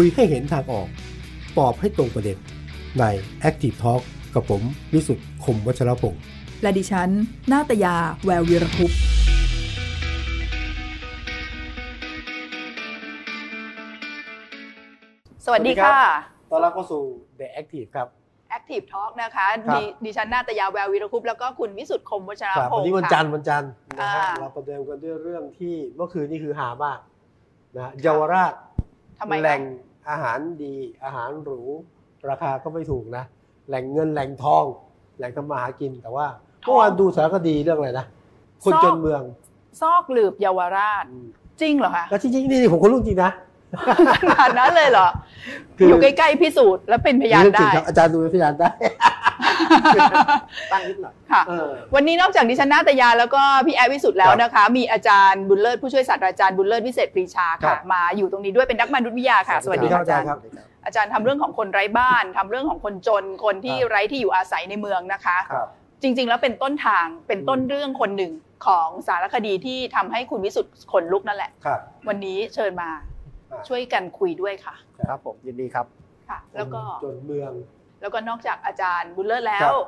คุยให้เห็นทางออก ตอบให้ตรงประเด็น ใน Active Talk กับผมวิสุทธ์คมวัชรพงศ์และดิฉัน นาตยา แวววีรคุปต์สวัสดีค่ะ ตอนรับเข้าสู่ The Active ครับ Active Talk นะคะครับดิดิฉันนาตยาแวววีรคุปต์แล้วก็คุณวิสุทธ์คมวัชรครับพวันงศ์นี้วันค่ะจันทร์วันจันทร์นะฮะอ่าเราประเดิมกันด้วยเรื่องที่เมื่อคืนนี่คือหามากนะฮะเยาวราชทำไมคะแหล่ง อาหารดีอาหารหรู ราคาก็ไม่ถูกนะ แหล่งเงินแหล่งทอง แหล่งทำมาหากินแต่ว่าเมื่อวานดูสารคดีเรื่องอะไรนะคนจนเมือง ซอกหลืบเยาวราช จริงเหรอคะแล้วจริงๆนี่ผมคนลุกจริงนะขนาดนั้นเลยเหรอคืออยู่ใกล้ๆพิสูจน์และเป็นพยานเรื่องจริได้งครับอาจารย์ดูเป็นพยานได้ ตั้งนิดหน่อยค่ะเออวันนี้นอกจากดิฉันนาตยาแล้วก็พี่แอดวิสุทธ์แล้วนะคะ มีอาจารย์บุญเลิศผู้ช่วยศาสตราจารย์บุญเลิศวิเศษปรีชาครัค่ะบมาอยู่ตรงนี้ด้วยเป็นนักมนุษยวิทยาค่ะ สวัสดีค่ะอาจารย์ครับอาจารย์ทำเรื่องของคนไร้บ้านทำเรื่องของคนจนคนที่ครับไร้ที่อยู่อาศัยในเมืองนะคะครับจริง ๆ แล้วเป็นต้นทางเป็นต้นเรื่องคนหนึ่งของสารคดีที่ทำให้คุณวิสุทธ์ขนลุกนั่นแหละครับวันนี้เชิญมาอ่าช่วยกันคุยด้วยค่ะ ครับผมยินดีครับค่ะแล้วก็จนเมือง แล้วก็นอกจากอาจารย์บุญเลิศแล้ครัวบ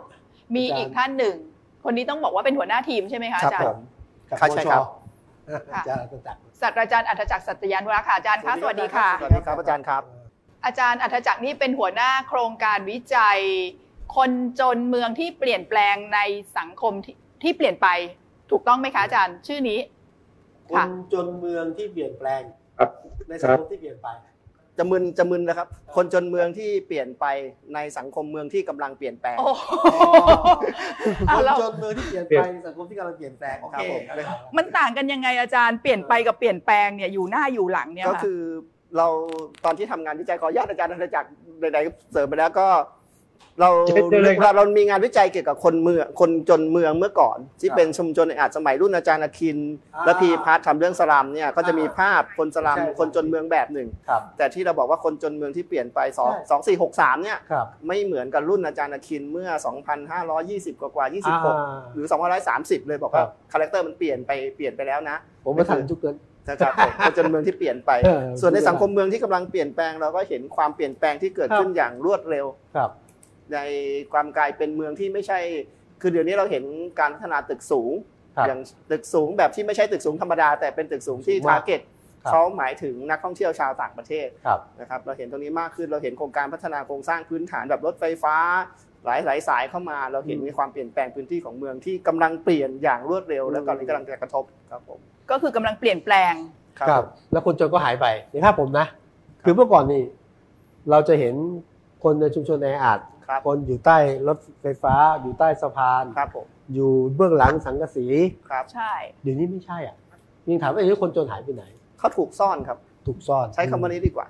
มีอาจารย์อีกท่านหนึ่ง คนนี้ต้องบอกว่าเป็นหัวหน้าทีมใช่ไหมคะอาจารผย์มกับครับใช่ครับปชอาจารย์ประจักษ์ศาสตราจารย์อัธจักรสัตยานุรักษ์ค่ะอาจารย์คะสวัสดีค่ะสวัสดีครับอาจารย์ครับ อาจารย์อัธจักรนี่เป็นหัวหน้าโครงการวิจัย คนจนเมืองที่เปลี่ยนแปลงในสังคมที่ที่เปลี่ยนไปถูกต้องไหมคะอาจารย์ ชื่อนี้คค่ะนจนเมืองที่เปลี่ยนแปลงครับในสังคมที่เปลี่ยนไป จะมึนจะมึนนะครับ คนจนเมืองที่เปลี่ยนไปในสังคมเมืองที่กำลังเปลี่ยนแปลง โอ้โหคเอานเราจนเมืองที่เปลี่ยนไปในสังคมที่กำลังเปลี่ยนแปลงโอครัเคบผมมันต่างกันยังไงอาจารย์เปลี่ยนไปกับเปลี่ยนแปลงเนี่ยอยู่หน้าอยู่หลังเนี่ยก็ค่ะ คือเราตอนที่ทำงานวิจัยขออนุญาตอาจารย์ธนจักรใดๆเสริมไปแล้วก็ เราเชิญเชิญเลยครับเรามีงานวิจัยเกี่ยวกับคนเมืองคนจนเมืองเมื่อก่อน ที่เป็นชุมชนในอาจสมัยรุ่นอาจารย์อาคินอ่าและพีพัฒน์ทำเรื่องสลัมเนี่ยก็จะมีภาพคนสลัมใช่คนจนเมืองแบบหนึ่งครับแต่ที่เราบอกว่าคนจนเมืองที่เปลี่ยนไปสองใช่สองสี่หกสามเนี่ยครับไม่เหมือนกับรุ่นอาจารย์อาคินเมื่อ 2,520 กว่ากว่าอ่า26 หรือ2,130 เลยบอกว่าครับ character มันเปลี่ยนไปเปลี่ยนไปแล้วนะ ผมมาทันทุกเดือนนะครับผมคนจนเมืองที่เปลี่ยนไปเออส่วนในสังคมเมืองที่กำลังเปลี่ยนแปลงเราก็เห็นความเปลี่ยนแปลงที่เกิดขึ้นครับอย่างรวดเร็วครับ ในความกลายเป็นเมืองที่ไม่ใช่ คือเดี๋ยวนี้เราเห็นการพัฒนาตึกสูงครับอย่างตึกสูงแบบที่ไม่ใช่ตึกสูงธรรมดา แต่เป็นตึกสูงที่สูงทาม market ครับเขาหมายถึงนักท่องเที่ยวชาวต่างประเทศครับนะครับเราเห็นตรงนี้มากขึ้นเราเห็นโครงการพัฒนาโครงสร้างพื้นฐานแบบรถไฟฟ้า หลายหลายสายเข้ามา เราเห็นอืมมีความเปลี่ยนแปลงพื้นที่ของเมืองที่กำลังเปลี่ยนอย่างรวดเร็วอืมแล้วตอนนี้กำลังจะกระทบครับผมก็คือกำลังเปลี่ยนแปลงครับ แล้วคนจนก็หายไปในภาพผมนะ คือเมื่อก่อนนี่เราจะเห็นคนในชุมชนแออัด ครับคนอยู่ใต้รถไฟฟ้าอยู่ใต้สะพานครับผมอยู่เบื้องหลังสังกะสีครับใช่เดี๋ยวนี้ไม่ใช่อะยังถามว่าเอ้ยคนจนหายไปไหนเขาถูกซ่อนครับ ถูกซ่อน ใช้คำว่านี้ดีกว่า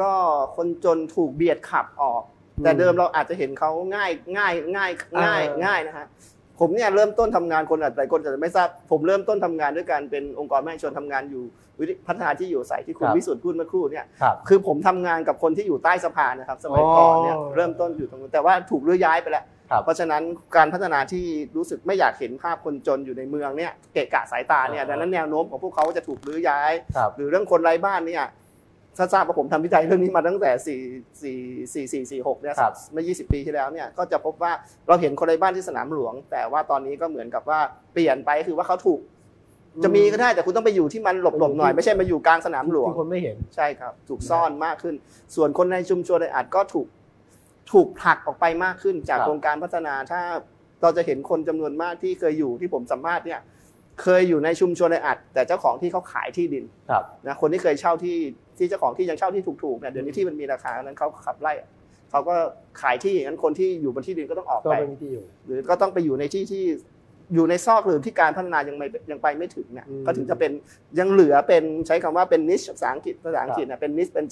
ก็คนจนถูกเบียดขับออกอืมแต่เดิมเราอาจจะเห็นเขาง่ายง่ายง่ายง่ายอ่าง่ายนะฮะ ผมเนี่ยเริ่มต้นทำงานคนอาจหลายคนอาจจะไม่ทราบ ผมเริ่มต้นทำงานด้วยการเป็นองค์กรแม่ชนทำงานอยู่วิทยพัฒนาที่อยู่อาศัยที่คุณวิสุทธ์พูดเมื่อครู่เนี่ยครับคือผมทำงานกับคนที่อยู่ใต้สะพานนะครับสมัยก่อนเนี่ยอ๋อเริ่มต้นอยู่ตรงนู้นแต่ว่าถูกเลื่อยย้ายไปแล้วครับเพราะฉะนั้นการพัฒนาที่รู้สึกไม่อยากเห็นภาพคนจนอยู่ในเมืองเนี่ยเกะกะสายตาเนี่ยอ่าดังนั้นแนวโน้มของพวกเขาจะถูกลื้อย้ายครับหรือเรื่องคนไร้บ้านเนี่ย ถ้าทราบว่าผมทำวิจัยเรื่องนี้มาตั้งแต่ 4 4 4 4 4 6เนี่ยครับเมื่อ 20 ปีที่แล้วเนี่ยก็จะพบว่าเราเห็นคนไร้บ้านที่สนามหลวง แต่ว่าตอนนี้ก็เหมือนกับว่าเปลี่ยนไปคือว่าเขาถูก จะมีก็ได้แต่คุณต้องไปอยู่ที่มันหลบๆหน่อยไม่ใช่มาอยู่กลางสนามหลวงที่คนไม่เห็นใช่ครับ ถูกซ่อนมากขึ้น ส่วนคนในชุมชนอาจก็ถูกถูกผลักออกไปมากขึ้นจากครับโครงการพัฒนาถ้าเราจะเห็นคนจำนวนมากที่เคยอยู่ที่ผมสัมภาษณ์เนี่ยเคยอยู่ในชุมชนในอัด แต่เจ้าของที่เขาขายที่ดินครับนะคนที่เคยเช่าที่ ที่เจ้าของที่ยังเช่าที่ถูกๆเนี่ยเดี๋ยวนี้ที่มันมีราคานั้นเขาขับไล่เขาก็ขายที่อย่างนั้นคนที่อยู่บนที่ดินก็ต้องออกก็ไปไม่มีที่อยู่หรือก็ต้องไปอยู่ในที่ที่อยู่ในซอกหรือที่การพัฒนายังไม่ยังไปไม่ถึงเนี่ยอืมก็ถึงจะเป็นยังเหลือเป็นใช้คำว่าเป็นนิชภาษาอังกฤษภาษาอังกฤษเนี่ยเป็นนิชเป็น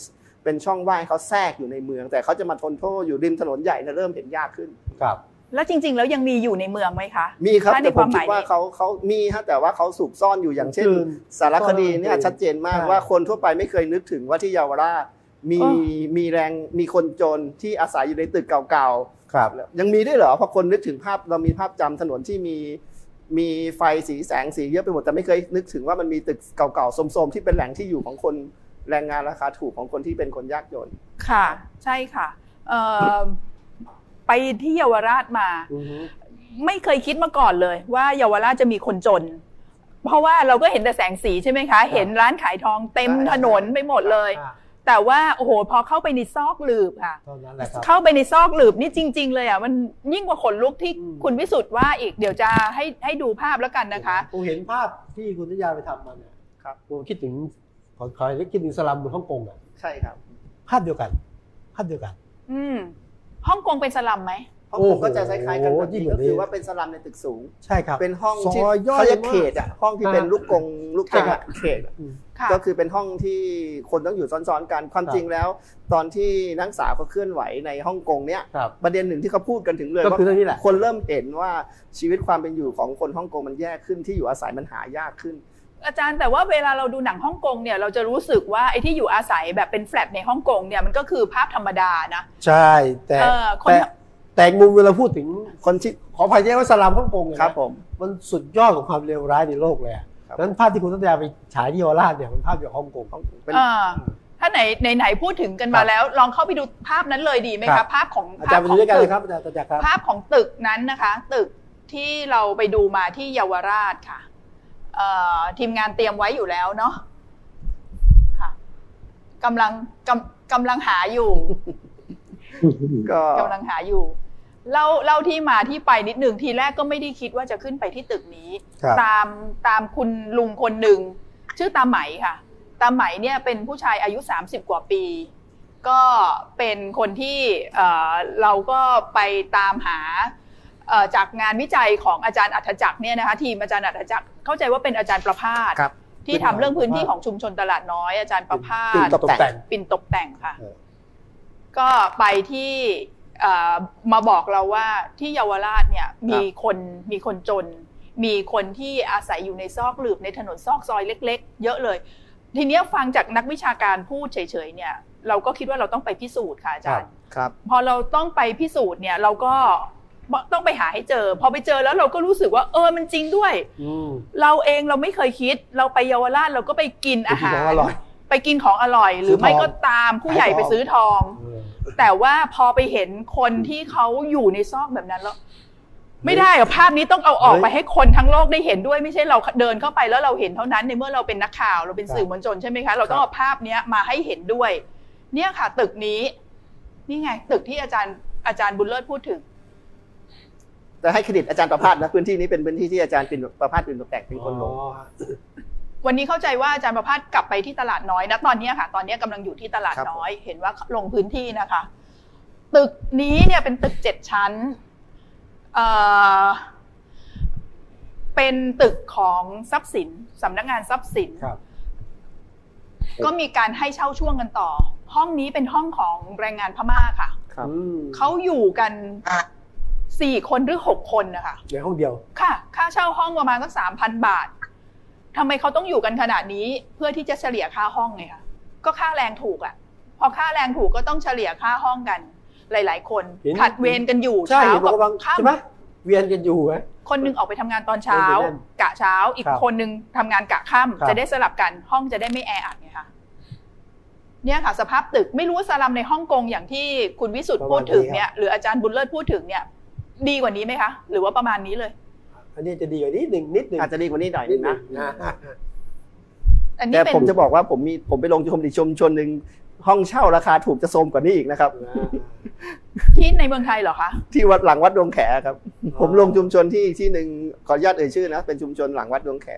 เป็นช่องว่างให้เขาแทรกอยู่ในเมือง แต่เขาจะมาทนโทษอยู่ริมถนนใหญ่เนี่ยเริ่มเห็นยากขึ้นครับ แล้วจริง ๆ แล้วยังมีอยู่ในเมืองไหมคะ มีครับถ้าในแต่ผมคิดความหมายว่านี้เขาเขามีฮะแต่ว่าเขาสูบซ่อนอยู่อย่างเช่นกลืนสารคดีเนี่ยซ่อนชัดเจนมากใช่ว่าคนทั่วไปไม่เคยนึกถึงว่าที่เยาวราชมีอ๋อมีแรงมีคนจนที่อาศัยอยู่ในตึกเก่าๆครับ ยังมีด้วยเหรอเพราะคนนึกถึงภาพเรามีภาพจำถนนที่มีมีไฟสีแสงสีเยอะไปหมดแต่ไม่เคยนึกถึงว่ามันมีตึกเก่าๆโสมๆที่เป็นแหล่งที่อยู่ของคนแรงงานราคาถูกของคนที่เป็นคนยากจนค่ะ ใช่ค่ะเอ่อ ไปที่เยาวราชมาอือฮึไม่เคยคิดมาก่อนเลย ว่าเยาวราชจะมีคนจน เพราะว่าเราก็เห็นแต่แสงสีใช่ไหมคะ เห็นร้านขายทองเต็มถนนไปหมดเลยอ่าแต่ว่าโอ้โหพอเข้าไปในซอกหลืบค่ะเท่านั้นแหละครับเข้าไปในซอกหลืบนี่จริง ๆ เลยอะมันยิ่งกว่าขนลุกที่อืมคุณวิสุทธ์ว่าอีกเดี๋ยวจะให้ให้ดูภาพแล้วกันนะคะผมเห็นภาพที่คุณนิยาไปทำมาเนี่ยครับผมคิดถึงขอขอคิดถึงสลัมบนฮ่องกงอะใช่ครับ ภาพเดียวกัน ภาพเดียวกัน อืม ฮ่องกงเป็นสลัมไหมห้องผมก็จะคล้ายๆกันแบบโอ้โหยิ่นี้งกก็ว่านี้คือว่าเป็นสลัมในตึกสูง ใช่ครับ เป็นห้องซที่อยย่อยเขาเรียกมากเขตอะห้องที่เป็นอ่าลูกกงลูกกงใช่ครัอะบเขตอะอืมค่ะก็คือเป็นห้องที่คนต้องอยู่ซ้อนๆกันความครับจริงแล้ว ตอนที่นักศึกษาเขาเคลื่อนไหวในฮ่องกงเนี้ยครับประเด็นหนึ่งที่เขาพูดกันถึงเลยก็ว่าคือเรื่องนี้แหละคนเริ่มเห็นว่าชีวิตความเป็นอยู่ของคนฮ่องกงมันแย่ขึ้นที่อยู่อาศัยมันหายากขึ้น อาจารย์แต่ว่าเวลาเราดูหนังฮ่องกงเนี่ยเราจะรู้สึกว่าไอ้ที่อยู่อาศัยแบบเป็นแฟลตในฮ่องกงเนี่ยมันก็คือภาพธรรมดานะ ใช่แต่เออคนแต่แต่มุมเวลาพูดถึงคนที่ขออภัยที่ว่าสลัมฮ่องกงเนี่ยนะครับผมมันสุดยอดของความเลวร้ายในโลกเลยอะครับนั้นภาพที่คุณตัตยาไปฉายที่เยาวราชเนี่ยมันภาพจากฮ่องกงเป็นอ่าถ้าไหนไหนไหนพูดถึงกันมาแล้ว ลองเข้าไปดูภาพนั้นเลยดีไหมครัคะบภาพของอาภาจารพย์ไปขอดูงด้วยกันตึเลยกครับอาจารย์ตัตยาครับภาพของตึกนั้นนะคะ ตึกที่เราไปดูมาที่เยาวราชค่ะเอ่อ ทีมงานเตรียมไว้อยู่แล้วเนาะค่ะกำลังกำกำลังหาอยู่ก็กำลังหาอยู่เล่าเล่าที่มาที่ไปนิดหนึ่งทีแรกก็ไม่ได้คิดว่าจะขึ้นไปที่ตึกนี้ครับตามตามคุณลุงคนหนึ่งชื่อตาไหมค่ะ ตาไหมเนี่ยเป็นผู้ชายอายุ 30 กว่าปี ก็เป็นคนที่เอ่อเราก็ไปตามหาเอ่อ จากงานวิจัยของอาจารย์อัธจักรเนี่ยนะคะทีมอาจารย์อัธจักรเข้าใจว่าเป็นอาจารย์ประภาสครับที่ทำเรื่องพื้นที่ของชุมชนตลาดน้อย อาจารย์ประภาปิ่สนตกแต่งปิ่นตกแต่งค่ะเออก็ไปที่เอ่อมาบอกเราว่าที่เยาวราชเนี่ยมีคนมีคนจน มีคนที่อาศัยอยู่ในซอกหลืบในถนนซอกซอยเล็ก ๆ เยอะเลย ทีเนี้ยฟังจากนักวิชาการพูดเฉยๆเนี่ยเราก็คิดว่าเราต้องไปพิสูจน์ค่ะอาจารย์ครับพอเราต้องไปพิสูจน์เนี่ยเราก็ ต้องไปหาให้เจอ พอไปเจอแล้วเราก็รู้สึกว่า เออมันจริงด้วยอืมเราเองเราไม่เคยคิด เราไปเยาวราชเราก็ไปกินอาหาไปกินขรองอร่อยไปกินของอร่อย หรือไม่ซื้อทองก็ตามผู้ใหญ่ขายทองไปซื้อทองเออแต่ว่าพอไปเห็นคนที่เขาอยู่ในซอกแบบนั้นแล้วไม่ได้อะภาพนี้ต้องเอาออกเฮ้ยไปให้คนทั้งโลกได้เห็นด้วยไม่ใช่เราเดินเข้าไปแล้วเราเห็นเท่านั้นในเมื่อเราเป็นนักข่าวเราเป็นสื่อมวลชนใช่ไหมคะเราต้องเอาภาพเนี้ยมาให้เห็นด้วย เนี่ยค่ะ ตึกนี้ นี่ไง ตึกที่อาจารย์อาจารย์บุญเลิศพูดถึง แต่ให้เครดิตอาจารย์ประภาสนะพื้นที่นี้เป็นพื้นที่ที่อาจารย์ปิ่นประภาสปิ่นตกแต่งเป็นคนลงอ๋อวันนี้เข้าใจว่าอาจารย์ประภาสกลับไปที่ตลาดน้อยนะตอนนี้ค่ะ ตอนนี้กำลังอยู่ที่ตลาดครับน้อย เห็นว่าลงพื้นที่นะคะ ตึกนี้เนี่ยเป็นตึกเจ็ดชั้นเอ่อเป็นตึกของทรัพย์สินสำนักงานทรัพย์สินครับก็มีการให้เช่าช่วงกันต่อ ห้องนี้เป็นห้องของแรงงานพม่าค่ะครับอืมเขาอยู่กัน สี่คนหรือหกคนนะคะในห้องเดียว ค่ะ ค่าเช่าห้องประมาณสักสามพันบาททำไมเขาต้องอยู่กันขนาดนี้เพื่อที่จะเฉลี่ยค่าห้องไงคะก็ค่าแรงถูกอะ่ะ พอค่าแรงถูกก็ต้องเฉลี่ยค่าห้องกัน หลาย ๆ คนเห็นผัดเวรกันอยู่ใช่เช้าเห็นบอกกับว่าบางค่ใช่ไหมเวียนกันอยู่ไหมำคนหนึงออกไปทำงานตอนเช้าเออเดี๋ยวนั่นกะเช้า อีกครับคนหนึงทำงานกะค่ำครับจะได้สลับกันห้องจะได้ไม่แออัดไงคะเนี่ยค่ะสภาพตึกไม่รู้ว่าสลัมในฮ่องกงอย่างที่คุณวิสุทธ์พูดถึงเนี่ยหรืออาจารย์บุญเลิศพูดถึงเนี่ย ดีกว่านี้ไหมคะ หรือว่าประมาณนี้เลย อันนี้จะดีกว่านิดหนึ่งนิดหนึ่งอาจจะดีกว่านี้หน่อยนินึดงหนึ่นะงนะอันนี้แต่เป็นผมจะบอกว่าผมมีผมไปลงชมดิชุมชนหนึ่งห้องเช่าราคาถูกจะโทรมกว่านี้อีกนะครับ ที่ในเมืองไทยเหรอคะ ที่วัดหลังวัดดวงแขครับ ผมลงชุมชนที่ที่หนึ่งขออนุญาตเอ่ยชื่อนะเป็นชุมชนหลังวัดดวงแข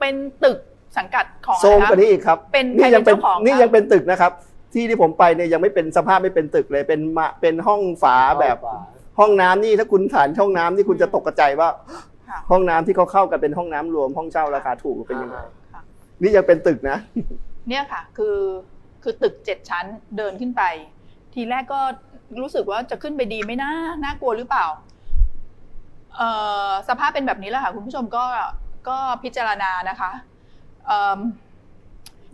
เป็นตึกสังกัดของโทรมอะไรกว่าคะนี้อีกครับ เป็นใครนี่ยัเป็นเป็นเจ้าของนี่คะยังเป็นตึกนะครับ ที่ที่ผมไปเนี่ยยังไม่เป็นสภาพไม่เป็นตึกเลยเป็นมาเป็นห้องฝาแบบ ห้องน้ำนี่ถ้าคุณฐานห้องน้ำนี่คุณจะตกกระใจว่าค่ะห้องน้ำที่เขาเข้ากันเป็นห้องน้ำรวม ห้องเช่าราคาถูกเป็นยังไงค่ะนี่ยังเป็นตึกนะ เนี่ยค่ะ คือคือตึกเจ็ดชั้นเดินขึ้นไป ทีแรกก็รู้สึกว่าจะขึ้นไปดีไหมนะน่ากลัวหรือเปล่าเอ่อสภาพเป็นแบบนี้แหละค่ะ คุณผู้ชมก็ก็พิจารณานะคะเอิ่ม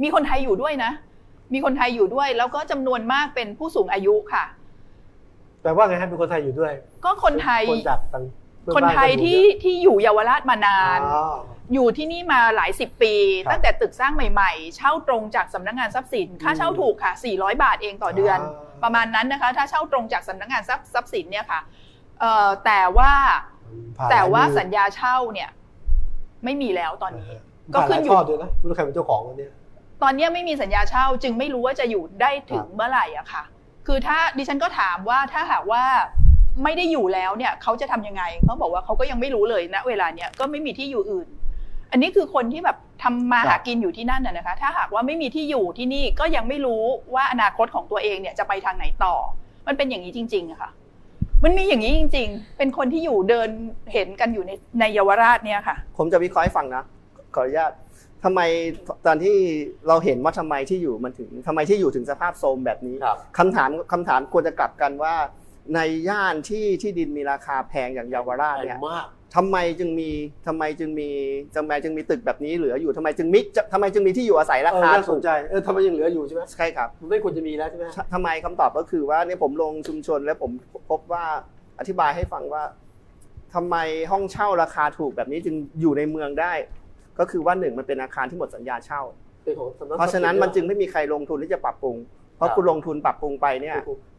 มีคนไทยอยู่ด้วยนะ มีคนไทยอยู่ด้วย แล้วก็จำนวนมากเป็นผู้สูงอายุค่ะ แปลว่าไงฮะเป็นคนไทยอยู่ด้วย ก็คนไทยคนจากต่างเพื่อคนไทยบ้าก็อที่ที่อยู่เยาวราชมานานอ๋ออยู่ที่นี่มาหลายสิบปีครับตั้งแต่ตึกสร้างใหม่ๆ เช่าตรงจากสำนักงานทรัพย์สิน ค่าเช่าถูกค่ะ 400 บาทเองต่อเดือนอ่าประมาณนั้นนะคะ ถ้าเช่าตรงจากสำนักงานทรัพย์ทรัพย์สินเนี่ยค่ะเอ่อแต่ว่าผ่นแต่ว่าหลยมือสัญญาเช่าเนี่ย ไม่มีแล้วตอนนี้ ก็ผ่าขึ้นหลาอยู่ทอดด้วยนะไม่รู้ใครเป็นเจ้าของวันนี้ตอนเนี้ยไม่มีสัญญาเช่าจึงไม่รู้ว่าจะอยู่ได้ถึงครับเมื่อไหร่อะค่ะ คือถ้าดิฉันก็ถามว่าถ้าหากว่าไม่ได้อยู่แล้วเนี่ยเขาจะทำยังไงเขาบอกว่าเขาก็ยังไม่รู้เลยณเวลาเนี้ยก็ไม่มีที่อยู่อื่น อันนี้คือคนที่แบบทำมาหากินอยู่ที่นั่นน่ะนะคะ ถ้าหากว่าไม่มีที่อยู่ที่นี่ก็ยังไม่รู้ว่าอนาคตของตัวเองเนี่ยจะไปทางไหนต่อ มันเป็นอย่างนี้จริงๆอะค่ะ มันมีอย่างนี้จริง ๆ เป็นคนที่อยู่เดินเห็นกันอยู่ในในเยาวราชเนี่ยค่ะ ผมจะวิเคราะห์ให้ฟังนะขออนุญาต ทำไมตอนที่เราเห็นว่าทำไมที่อยู่มันถึงทำไมที่อยู่ถึงสภาพโทรมแบบนี้ครับคำถามคำถามควรจะกลับกันว่า ในย่านที่ที่ดินมีราคาแพงอย่างเยาวราชแพเนี่งยมากทำไมจึงมีทำไมจึงมีทำไมจึงมีตึกแบบนี้เหลืออยู่ทำไมจึงมิจะทำไมจึงมีที่อยู่อาศัยราเออคาน่าสถูนกใจเออทำไมยังเหลืออยู่ใช่ไหมใช่ครับมันไม่ควรจะมีแล้วใช่ไหมททำไมคำตอบก็คือว่าเนี่ยผมลงชุมชนแล้วผมพบว่าอธิบายให้ฟังว่าทำไมห้องเช่าราคาถูกแบบนี้จึงอยู่ในเมืองได้ ก็คือว่าหนึ่งมันเป็นอาคารที่หมดสัญญาเช่าเป็นของสำกเพราะฉะนั้นมันจึงไม่มีใครลงทุนที่จะปรับปรุง เพราะครับคุณลงทุนปรับปรุงไปเนี่ย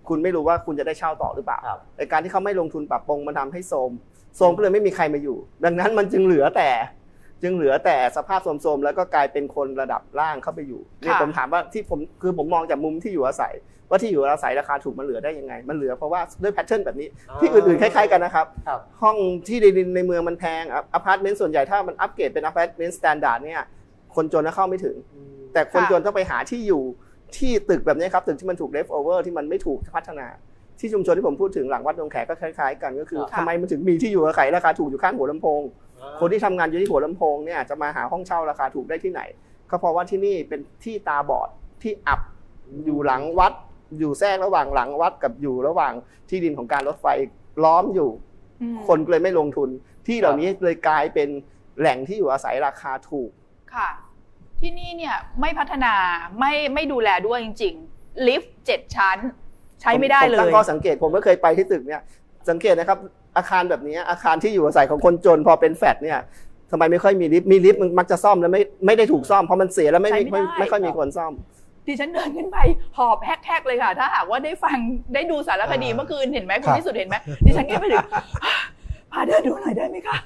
คุณไม่รู้ว่าคุณจะได้เช่าต่อหรือเปล่าครับในการที่เขาไม่ลงทุนปรับปรุงมันทำให้โทรมโทรมก็เลยไม่มีใครมาอยู่ ดังนั้นมันจึงเหลือแต่ จึงเหลือแต่สภาพโทรมๆแล้วก็กลายเป็นคนระดับล่างเข้าไปอยู่เนี่ยค่ะผมถามว่าที่ผมคือผมมองจากมุมที่อยู่อาศัย ว่าที่อยู่อาศัยราคาถูกมันเหลือได้ยังไง มันเหลือเพราะว่าด้วย pattern แบบนี้ ที่อื่นๆคล้ายๆกันนะครับครับห้องที่ดินในเมืองมันแพงอพาร์ตเมนต์ส่วนใหญ่ถ้ามันอัปเกรดเป็นอพาร์ตเมนต์ standard เนี่ยคนจนน่ะเข้าไม่ถึง แต่คนจนต้องไปหาที่อยู่ที่ตึกแบบนี้ครับตึกที่มันถูก left over ที่มันไม่ถูกพัฒนาที่ชุมชนที่ผมพูดถึงหลังวัดดงแขก็คล้ายๆกันก็คือค่ะทำไมมันถึงมีที่อยู่อาศัยราคาถูกอยู่ข้างหัวลำโพง คนที่ทำงานอยู่ที่หัวลำโพงเนี่ยจะมาหาห้องเช่าราคาถูกได้ที่ไหน ก็เพราะว่าที่นี่เป็นที่ตาบอดที่อับอยู่หลังวัด อยู่แทรกระหว่างหลังวัดกับอยู่ระหว่างที่ดินของการรถไฟล้อมอยู่อืมคนก็เลยไม่ลงทุน ที่เหล่านี้เลยกลายเป็นแหล่งที่อยู่อาศัยราคาถูกค่ะ ที่นี่เนี่ยไม่พัฒนาไม่ไม่ดูแลด้วยจริง ๆ ลิฟต์เจ็ดชั้น ใช้ไม่ได้เลย ผมตั้งข้อสังเกตผมก็เคยไปที่ตึกเนี่ยสังเกตนะครับอาคารแบบนี้อาคารที่อยู่อาศัยของคนจนพอเป็นแฟลตเนี่ยทำไมไม่ค่อยมีลิฟต์มีลิฟต์มันมักจะซ่อมแล้วไม่ไม่ได้ถูกซ่อมเพราะมันเสียแล้วไม่ใช้ไม่ไม่ได้ไม่ค่อยมีคนซ่อม ดิฉันเดินขึ้นไปหอบแฮกๆเลยค่ะ ถ้าหากว่าได้ฟังได้ดูสารคดีอ่าเมื่อคืนเห็นไหมครับ คุณที่สุดเห็นไหมดิฉันแค่ไปถึงพาเดินดูหน่อยได้ไหมคะ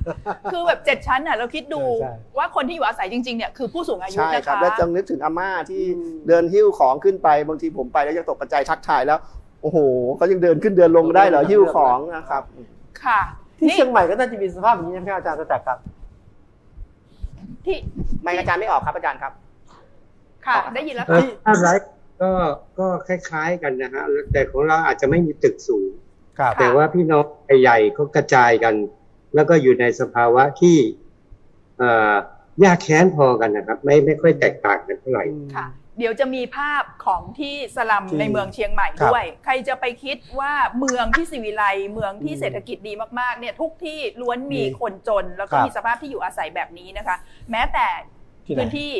คือแบบเจ็ดชั้นอะเราคิดดูใช่ว่าคนที่อยู่อาศัยจริงๆเนี่ยคือผู้สูงอายุใช่นะคะ ครับแล้วจังนึกถึงอาม่าที่อืมเดินหิ้วของขึ้นไปบางทีผมไปแล้วยังตกกระจายทักทายแล้วโอ้โหเขายังเดินขึ้นเดินลงได้เหรอหิ้วของนะครับค่ะ ที่นี่เชียงใหม่ก็น่าจะมีสภาพอย่างนี้นะครับอาจารย์สแตกครับที่ไม่อาจารย์ไม่ออกครับอาจารย์ครับ ค่ะ ได้ยินแล้วเอ่ค่ะอภาพไร้ก็ก็คล้าย ๆกันนะฮะแต่ของเราอาจจะไม่มีตึกสูงครับแต่ว่าพี่น้องใหญ่ๆเขากระจายกัน แล้วก็อยู่ในสภาวะที่เอ่อยากแค้นพอกันนะครับ ไม่ไม่ค่อยแตกต่างกันเท่าไหร่ค่ะ เดี๋ยวจะมีภาพของที่สลัมที่ในเมืองเชียงใหม่ครับด้วย ใครจะไปคิดว่าเมืองที่สิวิไลเมืองที่อืมเศรษฐกิจดีมากๆเนี่ยทุกที่ล้วนมีมีคนจน แล้วก็ครับมีสภาพที่อยู่อาศัยแบบนี้นะคะ แม้แต่ที่ไหนพื้นที่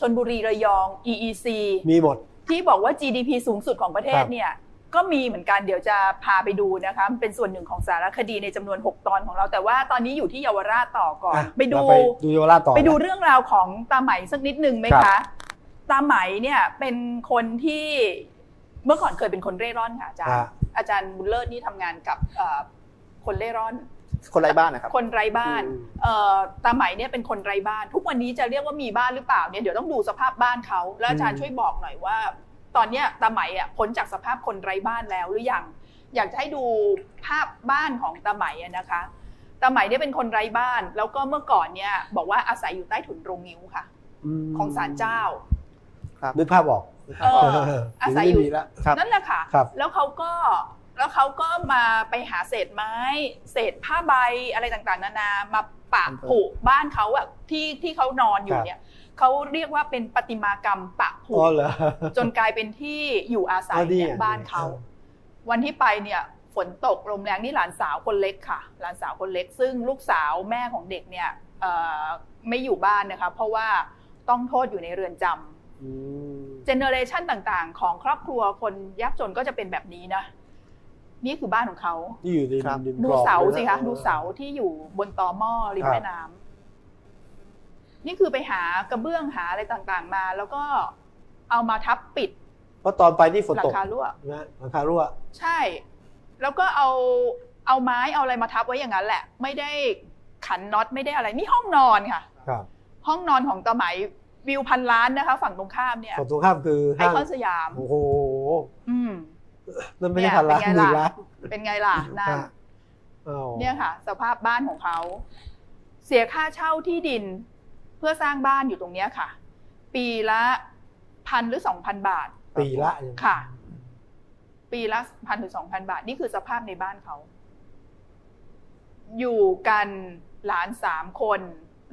ชนบุรีระยอง EEC มีหมด ที่บอกว่า GDP สูงสุดของประเทศครับเนี่ยก็มีเหมือนกันเดี๋ยวจะพาไปดูนะคะมันเป็นส่วนหนึ่งของสารคดีในจำนวน 6 ตอนของเรา แต่ว่าตอนนี้อยู่ที่เยาวราชต่อก่อนอะไปดูเราดูเยาวราชต่อไปดูนะเรื่องราวของตาไหมสักนิดหนึ่งไหมครัคะบตาไหมเนี่ยเป็นคนที่เมื่อก่อนเคยเป็นคนเร่ร่อนค่ะอาจารย์อะอาจารย์บุญเลิศนี่ทำงานกับเอ่อคนเร่ร่อน คนไร้บ้านนะครับคนไร้บ้านอืมเอ่อตาไหมเนี่ยเป็นคนไร้บ้าน ทุกวันนี้จะเรียกว่ามีบ้านหรือเปล่าเนี่ยเดี๋ยวต้องดูสภาพบ้านเขาแล้วอาจารย์ช่วยบอกหน่อยว่า ตอนเนี้ยตาไหมอะพ้นจากสภาพคนไร้บ้านแล้วหรือยังอยากจะให้ดูภาพบ้านของตาไหมอะนะคะตาไหมเนี่ยเป็นคนไร้บ้าน แล้วก็เมื่อก่อนเนี่ยบอกว่าอาศัยอยู่ใต้ถุนโรงนิ้วค่ะมของศาลเจ้านึกภาพออกเอออาศัยอยู่เดี๋วนี้ไม่มีแล้วครับนั่นแหละค่ะครับแล้วเขาก็ แล้วเขาก็มาไปหาเศษไม้ เศษผ้าใบอะไรต่างๆ นานามาปะผุบ้านเขาอะที่ที่เขานอนอยู่เนี่ยเขาเรียกว่าเป็นประติมากรรมปะผุอ๋อเหรอจนกลายเป็นที่อยู่อาศัยอ๋อดีเนี่ยอะบ้านเขาเออวันที่ไปเนี่ยฝนตกลมแรงนี่หลานสาวคนเล็กค่ะ หลานสาวคนเล็ก ซึ่งลูกสาวแม่ของเด็กเนี่ยเอ่อไม่อยู่บ้านนะคะ เพราะว่าต้องโทษอยู่ในเรือนจำอืมเจเนอเรชันต่างๆ ของครอบครัวคนยากจนก็จะเป็นแบบนี้นะ นี่คือบ้านของเขานี่อยู่ในครับดินดูกรอบเสาลยนะสิคะออดูเสาที่อยู่บนตอหม้อริมครับแม่น้นี่คือไปหากระเบื้องหาอะไรต่างๆ มา แล้วก็เอามาทับปิดเพราะตอนไปนี่ฝนหลัตงกคารั่วนะหลังคารั่ว ใช่ แล้วก็เอาเอาไม้เอาอะไรมาทับไว้อย่างนั้นแหละ ไม่ได้ขันน็อตไม่ได้อะไร นี่ห้องนอนค่ะ ครับ ห้องนอนของตาไหมวิวพันล้านนะคะ ฝั่งตรงข้ามเนี่ยฝั่งตรงข้ามคือไอห้างคอนสยามโอ้โหอืม นั่นไม่ใช่พันล้านเนี่ยหมื่นเป็นไงล่ะล้านเป็นไงล่ะนั่นฮะอ้าวเนี่ยค่ะ สภาพบ้านของเขา เสียค่าเช่าที่ดินเพื่อสร้างบ้านอยู่ตรงเนี้ยค่ะ ปีละพันหรือสองพันบาท ปีละค่ะ ปีละพันถึงสองพันบาท นี่คือสภาพในบ้านเขา อยู่กันหลานสามคน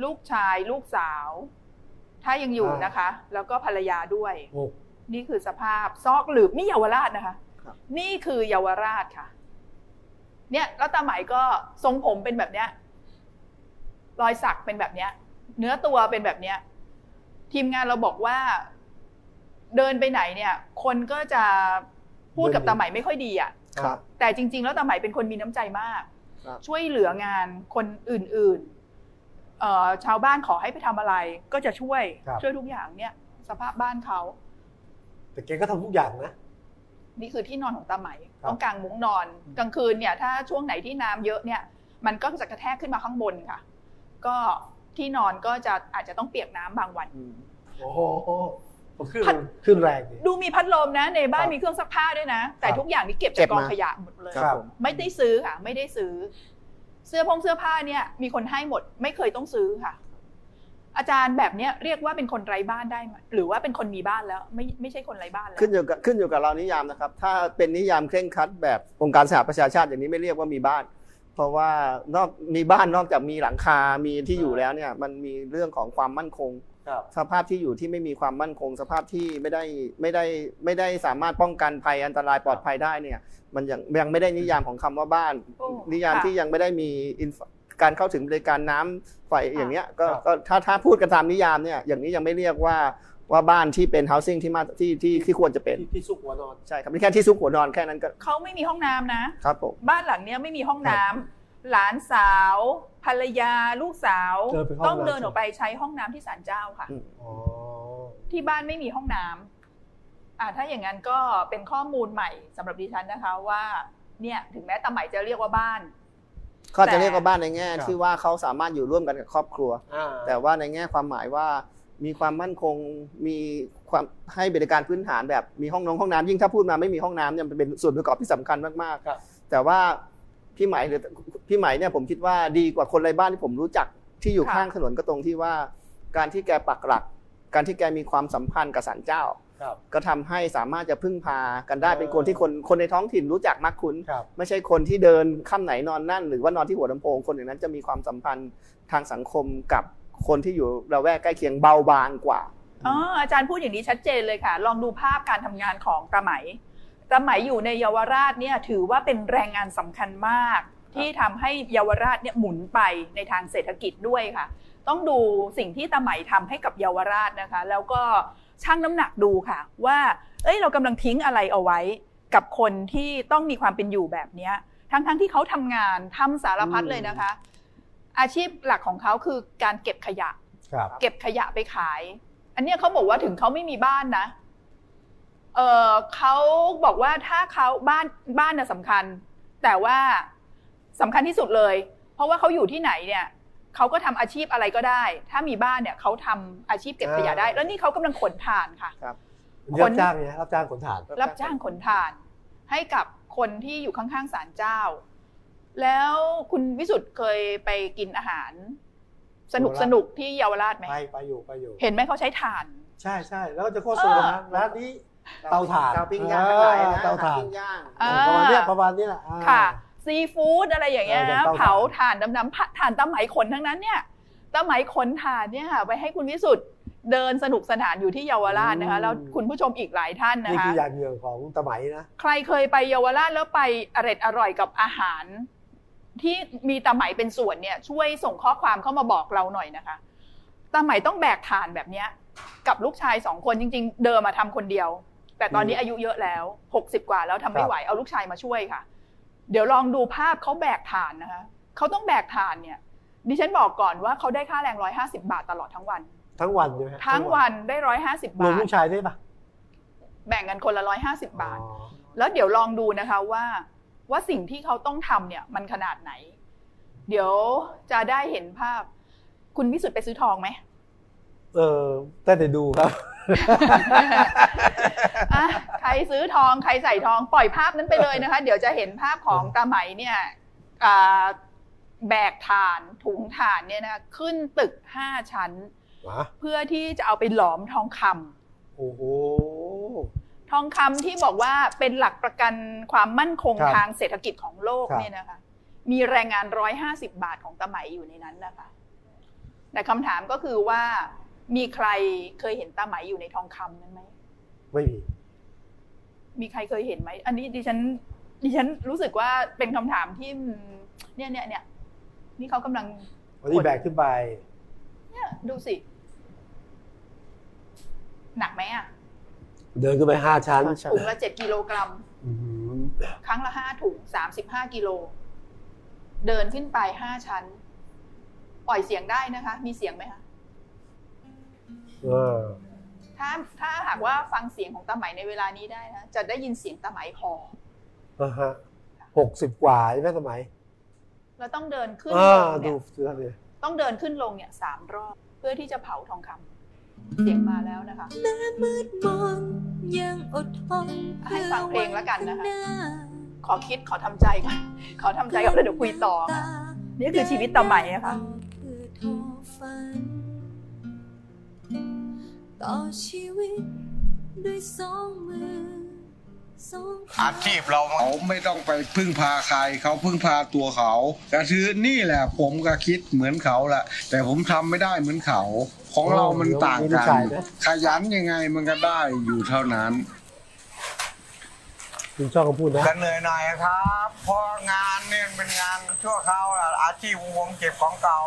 ลูกชาย ลูกสาว ถ้ายังอยู่นะคะ แล้วก็ภรรยาด้วยโอ้นี่คือสภาพซอกหลืบนี่เยาวราชนะคะครับ นี่คือเยาวราชค่ะ เนี่ยแล้วตาไหมก็ทรงผมเป็นแบบเนี้ย รอยสักเป็นแบบเนี้ย เนื้อตัวเป็นแบบเนี้ย ทีมงานเราบอกว่า เดินไปไหนเนี่ย คนก็จะพูดกับตาไหมไม่ค่อยดีอะครับแต่จริง ๆ แล้วตาไหมเป็นคนมีน้ำใจมากครับช่วยเหลืองานคนอื่นๆเอ่อชาวบ้านขอให้ไปทำอะไร ก็จะช่วยครับช่วยทุกอย่างเนี่ย สภาพบ้านเขาแต่แกก็ทำทุกอย่างนะ นี่คือที่นอนของตาไหมครับต้องกางมุ้งนอน กลางคืนเนี่ย ถ้าช่วงไหนที่น้ำเยอะเนี่ย มันก็จะกระแทกขึ้นมาข้างบนค่ะ ก็ที่นอนก็จะอาจจะต้องเปียกน้ำบางวันอืมโอ้โหขึ้นพัดขึ้นแรงดิดูมีพัดลมนะ ในบ้านครับมีเครื่องซักผ้าด้วยนะ แต่ครับทุกอย่างนี่เก็บเก็จากบกองมาขยะหมดเลยครับผมไม่ได้ซื้อค่ะ ไม่ได้ซื้อ เสื้อพงเสื้อผ้าเนี่ย มีคนให้หมด ไม่เคยต้องซื้อค่ะ อาจารย์แบบเนี้ยเรียกว่าเป็นคนไร้บ้านได้ไหมหรือว่าเป็นคนมีบ้านแล้วไม่ไม่ใช่คนไร้บ้านแล้วขึ้นอยู่กับขึ้นอยู่กับเรานิยามนะครับ ถ้าเป็นนิยามเคร่งครัดแบบองค์การสหประชาชาติอย่างนี้ไม่เรียกว่ามีบ้าน เพราะว่านอกมีบ้านนอกจากมีหลังคา มีที่อยู่แล้วเนี่ยมันมีเรื่องของความมั่นคงครับสภาพที่อยู่ที่ไม่มีความมั่นคง สภาพที่ไม่ได้ไม่ได้ไม่ได้สามารถป้องกันภัยอันตรายปลอดภัยได้เนี่ย มันยังยังไม่ได้นิยามของคำว่าบ้านโอ้นิยามค่ะที่ยังไม่ได้มี infra- การเข้าถึงบริการน้ำไฟอย่างเนี้ยก็ครับก็ถ้าถ้าพูดกันตามนิยามเนี่ยอย่างนี้ยังไม่เรียกว่าว่าบ้านที่เป็น housing ที่มาที่ที่ที่ควรจะเป็นที่ที่ซุกหัวนอนใช่ครับนี่แค่ที่ซุกหัวนอนแค่นั้นก็เขาไม่มีห้องน้ำนะครับผมบ้านหลังเนี้ยไม่มีห้องน้ำหลานสาว ภรรยาลูกสาวเดินไปห้องน้ำต้องเดินออกไปใช้ห้องน้ำที่ศาลเจ้าค่ะอืมอ๋อที่บ้านไม่มีห้องน้ำอ่าถ้าอย่างนั้นก็เป็นข้อมูลใหม่สำหรับดิฉันนะคะว่าเนี่ยถึงแม้ตาไหมจะเรียกว่าบ้าน ก็จะเรียกว่าบ้านในแง่ครับที่ว่าเขาสามารถอยู่ร่วมกันกับครอบครัวอ่าแต่ว่าในแง่ความหมายว่ามีความมั่นคงมีความให้บริการพื้นฐานแบบมีห้องน้องห้องน้ำยิ่งถ้าพูดมาไม่มีห้องน้ำเนี่ยมันเป็นส่วนประกอบที่สำคัญมากครับๆแต่ว่าพี่ไหมหรือพี่ไหมเนี่ยผมคิดว่าดีกว่าคนไร้บ้านที่ผมรู้จักที่อยู่ค่ะข้างถนนก็ตรงที่ว่า การที่แกปักหลัก การที่แกมีความสัมพันธ์กับศาลเจ้าครับ ก็ทำให้สามารถจะพึ่งพากันได้เออเป็นคนที่คนคนในท้องถิ่นรู้จักมักคุ้นครับไม่ใช่คนที่เดินค่ำไหนนอนนั่น หรือว่านอนที่หัวลำโพงคนอย่างนั้นจะมีความสัมพันธ์ทางสังคมกับคนที่อยู่ระแวกใกล้เคียงเบาบางกว่าอ๋ออาจารย์พูดอย่างนี้ชัดเจนเลยค่ะ ลองดูภาพการทำงานของตาไหมตาไหมอยู่ในเยาวราชเนี่ยถือว่าเป็นแรงงานสำคัญมาก ที่ทำให้เยาวราชเนี่ยหมุนไปในทางเศรษฐกิจด้วยค่ะ ต้องดูสิ่งที่ตาไหมทำให้กับเยาวราชนะคะ แล้วก็ ชั่งน้ำหนักดูค่ะ ว่า เอ้ยเรากำลังทิ้งอะไรเอาไว้ กับคนที่ต้องมีความเป็นอยู่แบบเนี้ยทั้งๆที่เขาทำงานทำสารพัดเลยนะคะ อาชีพหลักของเขาคือการเก็บขยะครับเก็บขยะไปขาย อันเนี้ยเขาบอกว่าถึงเขาไม่มีบ้านนะเออเขาบอกว่าถ้าเขาบ้านบ้านน่ะสำคัญ แต่ว่าสำคัญที่สุดเลย เพราะว่าเขาอยู่ที่ไหนเนี่ย เขาก็ทำอาชีพอะไรก็ได้ ถ้ามีบ้านเนี่ยเขาทำอาชีพเก็บขยะได้อ่าแล้วนี่เขากำลังขนถ่านค่ะรับจ้างเนี่ยรับจ้างขนถ่าน รับจ้างขนถ่าน ให้กับคนที่อยู่ข้างๆศาลเจ้า แล้วคุณวิสุทธ์เคยไปกินอาหาร สนุกสนุกๆที่เยาวราชไหมไปไปอยู่ไปอยู่ เห็นไหมเขาใช้ถ่าน ใช่ใช่แล้วก็จะโฆษณาร้านนี้เตาถ่านเตาปิ้งย่างทั้งหลายนะเตาถ่านปิ้งย่างอ่าประมาณเนี้ยประมาณนี้แหละอ่าค่ะ ซีฟู้ดอะไรอย่างเงี้ยเออนะเป็นเตาถ่านเผาถ่านดำๆถ่านตะไหมขนทั้งนั้นเนี่ยตะไหมขนถ่านเนี่ยค่ะไปให้คุณวิสุทธ์เดินสนุกสนานอยู่ที่เยาวราชนะคะแล้วคุณผู้ชมอีกหลายท่านนะนี่คะคืออย่างเหงื่อของตะไหมนะใครเคยไปเยาวราชแล้วไปอร่อยอร่อยกับอาหาร ที่มีตาไหมเป็นส่วนเนี่ยช่วยส่งข้อความเข้ามาบอกเราหน่อยนะคะตาไหมต้องแบกถ่านแบบเนี้ย กับลูกชายสองคนจริง ๆ เดิมมาทำคนเดียว แต่ตอนนี้อืมอายุเยอะแล้วหกสิบกว่าแล้วทำไม่ครับไหวเอาลูกชายมาช่วยค่ะ เดี๋ยวลองดูภาพเขาแบกถ่านนะคะเขาต้องแบกถ่านเนี่ย ดิฉันบอกก่อนว่าเขาได้ค่าแรง150บาทตลอดทั้งวัน ทั้งวันใช่ไหมทั้งวันได้150รวบามทผู้ชายด้วยปะแบ่งกันคนละ150บาทอ๋อแล้วเดี๋ยวลองดูนะคะว่า ว่าสิ่งที่เขาต้องทำเนี่ย มันขนาดไหน เดี๋ยวจะได้เห็นภาพ คุณวิสุทธ์ไปซื้อทองไหมเออแต่แต่ดูครับอะ ใครซื้อทองใครใส่ทองปล่อยภาพนั้นไปเลยนะคะ เดี๋ยวจะเห็นภาพของตาไหมเนี่ยอ่าแบกฐานถุงฐานเนี่ยนะขึ้นตึกห้าชั้น เพื่อที่จะเอาไปหลอมทองคำโอ้โหทองคำที่บอกว่าเป็นหลักประกันความมั่นคงครับทางเศรษฐกิจของโลกครับเนี่ยนะคะ มีแรงงานร้อยห้าสิบาทของตาไหมอยู่ในนั้นนะคะ แต่คำถามก็คือว่า มีใครเคยเห็นตาไหมอยู่ในทองคำนั้นไหมไม่มี มีใครเคยเห็นไหม อันนี้ดิฉัน ดิฉันรู้สึกว่าเป็นคำถามที่อืมเนี่ยเนี่ยเนี่ยนี่เขากำลังวันนี้แบกขึ้นไป เนี่ยดูสิ หนักไหมอะ เดินขึ้นไปห้าชั้นห้าชั้นถุงละเจ็ดกิโลกรัมอื้อหือครั้งละห้าถุงสามสิบห้ากิโล เดินขึ้นไปห้าชั้น ปล่อยเสียงได้นะคะ มีเสียงไหมคะเออ ถ้าถ้าหากว่าฟังเสียงของตาไหมในเวลานี้ได้นะจะได้ยินเสียงตาไหมพออ่าฮะหกสิบกว่าใช่ไหมสมัยแล้วต้องเดินขึ้นอ่าลงดูเนี่ยเสื้อเลยต้องเดินขึ้นลงเนี่ยสามรอบเพื่อที่จะเผาทองคำเสียงมาแล้วนะคะแม้มืดมนยังอดทนให้ฟังเพลงแล้วกันนะคะเพื่อวัขอคิดขอทำใจก่อนขอทำใจก่อนแล้วเดี๋ยวคุยต่อค่ะนี่คือชีวิตตาไหมอะค่ะคือทอฝัน ต่อชีวิตด้วยสองมือสองเท้าอาชีพเราเขาไม่ต้องไปพึ่งพาใครเขาพึ่งพาตัวเขาแต่คือนี่แหละผมก็คิดเหมือนเขาแหละแต่ผมทำไม่ได้เหมือนเขา ของเรามันต่างกัน ขยันยังไงมันก็ได้อยู่เท่านั้นคุณชอบคำพูดนะก็เหนื่อยหน่อยครับเพราะงานเนี่ยเป็นงานชั่วคราวอะอาชีพของผมเก็บของเก่า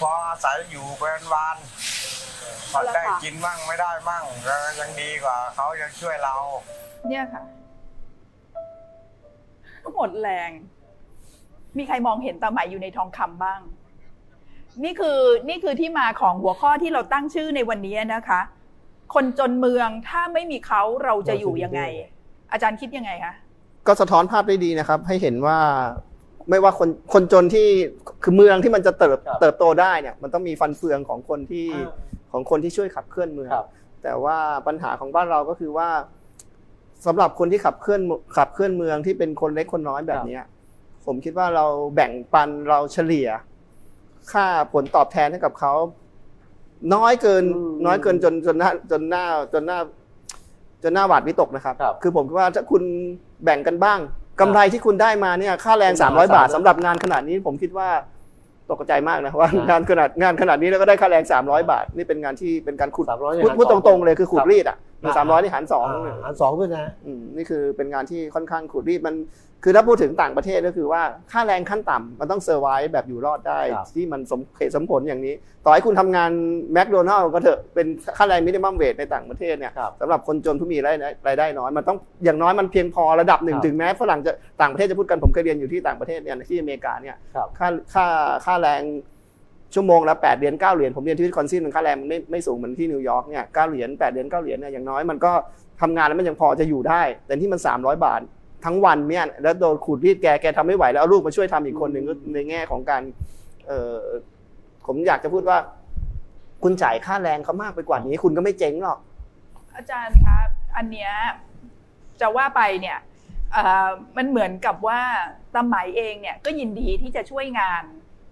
พออาศัยอยู่เป็นวัน พอได้กินบ้างไม่ได้บ้างก็ยังดีกว่าเขายังช่วยเรา เนี่ยค่ะหมดแรง มีใครมองเห็นตาไหมอยู่ในทองคำบ้าง นี่คือนี่คือที่มาของหัวข้อที่เราตั้งชื่อในวันนี้นะคะ คนจนเมืองถ้าไม่มีเขาเราจะอยู่ยังไง อาจารย์คิดยังไงคะก็สะท้อนภาพได้ดีนะครับ ให้เห็นว่าไม่ว่าคนคนจนที่คือเมืองที่มันจะเติบครับเติบโตได้เนี่ย มันต้องมีฟันเฟืองของคนที่อ่า ของคนที่ช่วยขับเคลื่อนเมืองครับแต่ว่าปัญหาของบ้านเราก็คือว่าสำหรับคนที่ขับเคลื่อนขับเคลื่อนเมืองที่เป็นคนเล็กคนน้อยแบบเนี้ย ผมคิดว่าเราแบ่งปันเราเฉลี่ย ค่าผลตอบแทนให้กับเขาน้อยเกินอืมน้อยเกินจนจนหน้าจนหน้าจนหน้าจนหน้าหวาดวิตกนะครับครับคือผมคิดว่าถ้าคุณแบ่งกันบ้างกำไรที่คุณได้มาเนี่ย ค่าแรงเป็นมหา300 บาทศาลนะสำหรับงานขนาดนี้ผมคิดว่า ตกใจมากนะว่านะงานขนาดงานขนาดนี้แล้วก็ได้ค่าแรง 300 บาท นี่เป็นงานที่เป็นการขุดสามร้อยพูดพูดตรงๆเลยคือขูดรีดอะครับสามร้อยนี่หารสองาอันสองด้วยนะอืมนี่คือเป็นงานที่ค่อนข้างขูดรีดมัน คือถ้าพูดถึงต่างประเทศก็คือว่าค่าแรงขั้นต่ำมันต้อง survive แบบอยู่รอดได้ครับที่มันสมเหตุสมผลอย่างนี้ ต่อให้คุณทำงานแมคโดนัลล์ก็เถอะเป็นค่าแรง minimum wage ในต่างประเทศเนี่ยครับสำหรับคนจนผู้มีรายได้รายได้น้อย มันต้องอย่างน้อยมันเพียงพอระดับหนึ่งครับถึงแม้ฝรั่งจะต่างประเทศจะพูดกันผมเคยเรียนอยู่ที่ต่างประเทศเนี่ยที่อเมริกาเนี่ยครับค่าค่าค่าแรงชั่วโมงละ8เหรียญ9เหรียญผมเรียนที่วิสคอนซินมันค่าแรงมันไม่ไม่สูงเหมือนที่นิวยอร์กเนี่ย9เหรียญ8เหรียญ9เหรียญเนี่ยอย่างน้อยมันก็ทำงานแล้วมันยังพอจะอยู่ได้ แต่ที่มัน 300 บาท ทั้งวันเนี่ยแล้วโดนขูดรีดแกแกทำไม่ไหวแล้วเอาลูกมาช่วยทำอีกคนหนึ่งก็ในแง่ของการเออผมอยากจะพูดว่า คุณจ่ายค่าแรงเขามากไปกว่านี้ คุณก็ไม่เจ๊งหรอก อาจารย์ครับอันเนี้ยจะว่าไปเนี่ยมันเหมือนกับว่าตาไหมเองเนี่ยก็ยินดีที่จะช่วยงาน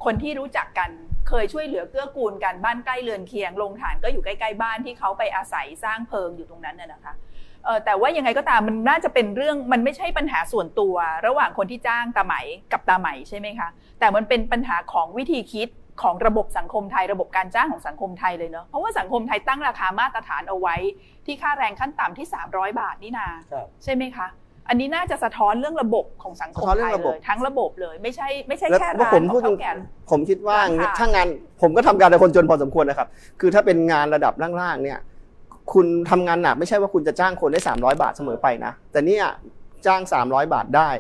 คนที่รู้จักกันเคยช่วยเหลือเกื้อกูลกันบ้านใกล้เรือนเคียงลงฐานก็อยู่ใกล้ ๆ บ้านที่เขาไปอาศัยสร้างเพิงอยู่ตรงนั้นน่ะนะคะ แต่ว่ายังไงก็ตามมันน่าจะเป็นเรื่องมันไม่ใช่ปัญหาส่วนตัว ระหว่างคนที่จ้างตาไหมกับตาไหมใช่ไหมคะแต่มันเป็นปัญหาของวิธีคิดของระบบสังคมไทยระบบการจ้างของสังคมไทยเลยเนาะเพราะว่าสังคมไทยตั้งราคามาตรฐานเอาไว้ ที่ค่าแรงขั้นต่ำที่ 300 บาทนี่นาครับใช่ไหมคะอันนี้น่าจะสะท้อนเรื่องระบบของสังคมสะท้อนเรื่ไทองยระเลบบยทั้งระบบเลยไม่ใช่ไม่ใช่แล้วแค่ว่าร้านผมขอพูดงตรเท่างแก่ผมคิดว่าราคาถ้างานผมก็ทำงานกับคนจนพอสมควรนะครับ คือถ้าเป็นงานระดับล่างๆเนี่ย คุณทำงานหนักไม่ใช่ว่าคุณจะจ้างคนได้ 300 บาทเสมอไปนะแต่เนี่ยจ้าง 300 บาทได้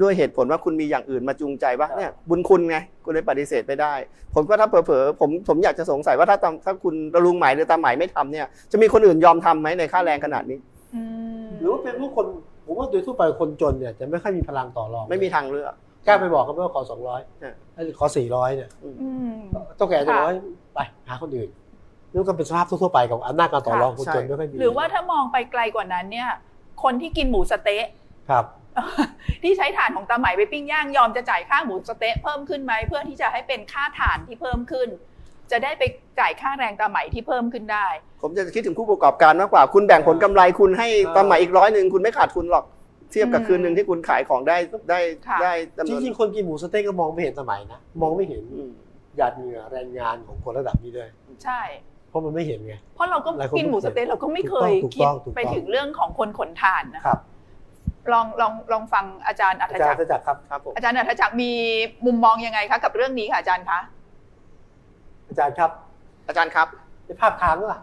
ด้วยเหตุผลว่าคุณมีอย่างอื่นมาจูงใจว่าเนี่ยบุญคุณไงคุณเลยปฏิเสธไม่ได้ ผมก็ถ้าเผลอๆผมผมอยากจะสงสัยว่าถ้าตามถ้าคุณลุงหมายหรือตาหมายไม่ทำเนี่ยจะมีคนอื่นยอมทำไหมในค่าแรงขนาดนี้อืมหรือว่าเป็นพวกคนผมว่าโดยทั่วไปคนจนเนี่ยจะไม่ค่อยมีพลังต่อรองไม่มีทางเลือกกล้าไปบอกเขาไม่ว่าขอสองร้อยใช่ขอสี่ร้อยเนี่ยอืมต้องแก่จะค่ะร้อยไปหาคนอื่น นี่ก็เป็นสภาพทั่วๆไปกับอำนาจการต่อรองค่ะคนจนไม่ค่อยมีหรือว่าถ้ามองไปไกลกว่านั้นเนี่ย คนที่กินหมูสะเต๊ะครับที่ใช้ถ่านของตาไหมไปปิ้งย่างยอมจะจ่ายค่าหมูสะเต๊ะเพิ่มขึ้นไหมเพื่อที่จะให้เป็นค่าถ่านที่เพิ่มขึ้น จะได้ไปจ่ายค่าแรงตาไหมที่เพิ่มขึ้นได้ ผมจะคิดถึงผู้ประกอบการมากกว่า คุณแบ่งผลกำไรคุณให้ตาหมายอีกร้อยหนึ่งคุณไม่ขาดทุนหรอกเทียบกับอืมคืนหนึ่งที่คุณขายของได้ได้ค่ะได้จำจนวนริงๆคนกินหมูสเต็กก็มองไม่เห็นสมัยนะมองไม่เห็นอืมหยาดเหงื่อแรงงานของคนระดับนี้ด้วยใช่เพ ราะมันไม่เห็นไง เพราะเราก็หลายคนกินหมูสะเต๊ะเราก็ไม่เคยถูกคิดต้องถูกต้องไปถึงเรื่องของคนขนถ่านนะครับ ลองลองลองฟังอาจารย์อัธอาจารจัย์กรจะจักรครับครับผมอาจารย์อัธจักรมีมุมมองยังไงคะกับเรื่องนี้ค่ะอาจารย์คะอาจารย์ครับ อาจารย์ครับได้ภาพค้างหรือเปล่า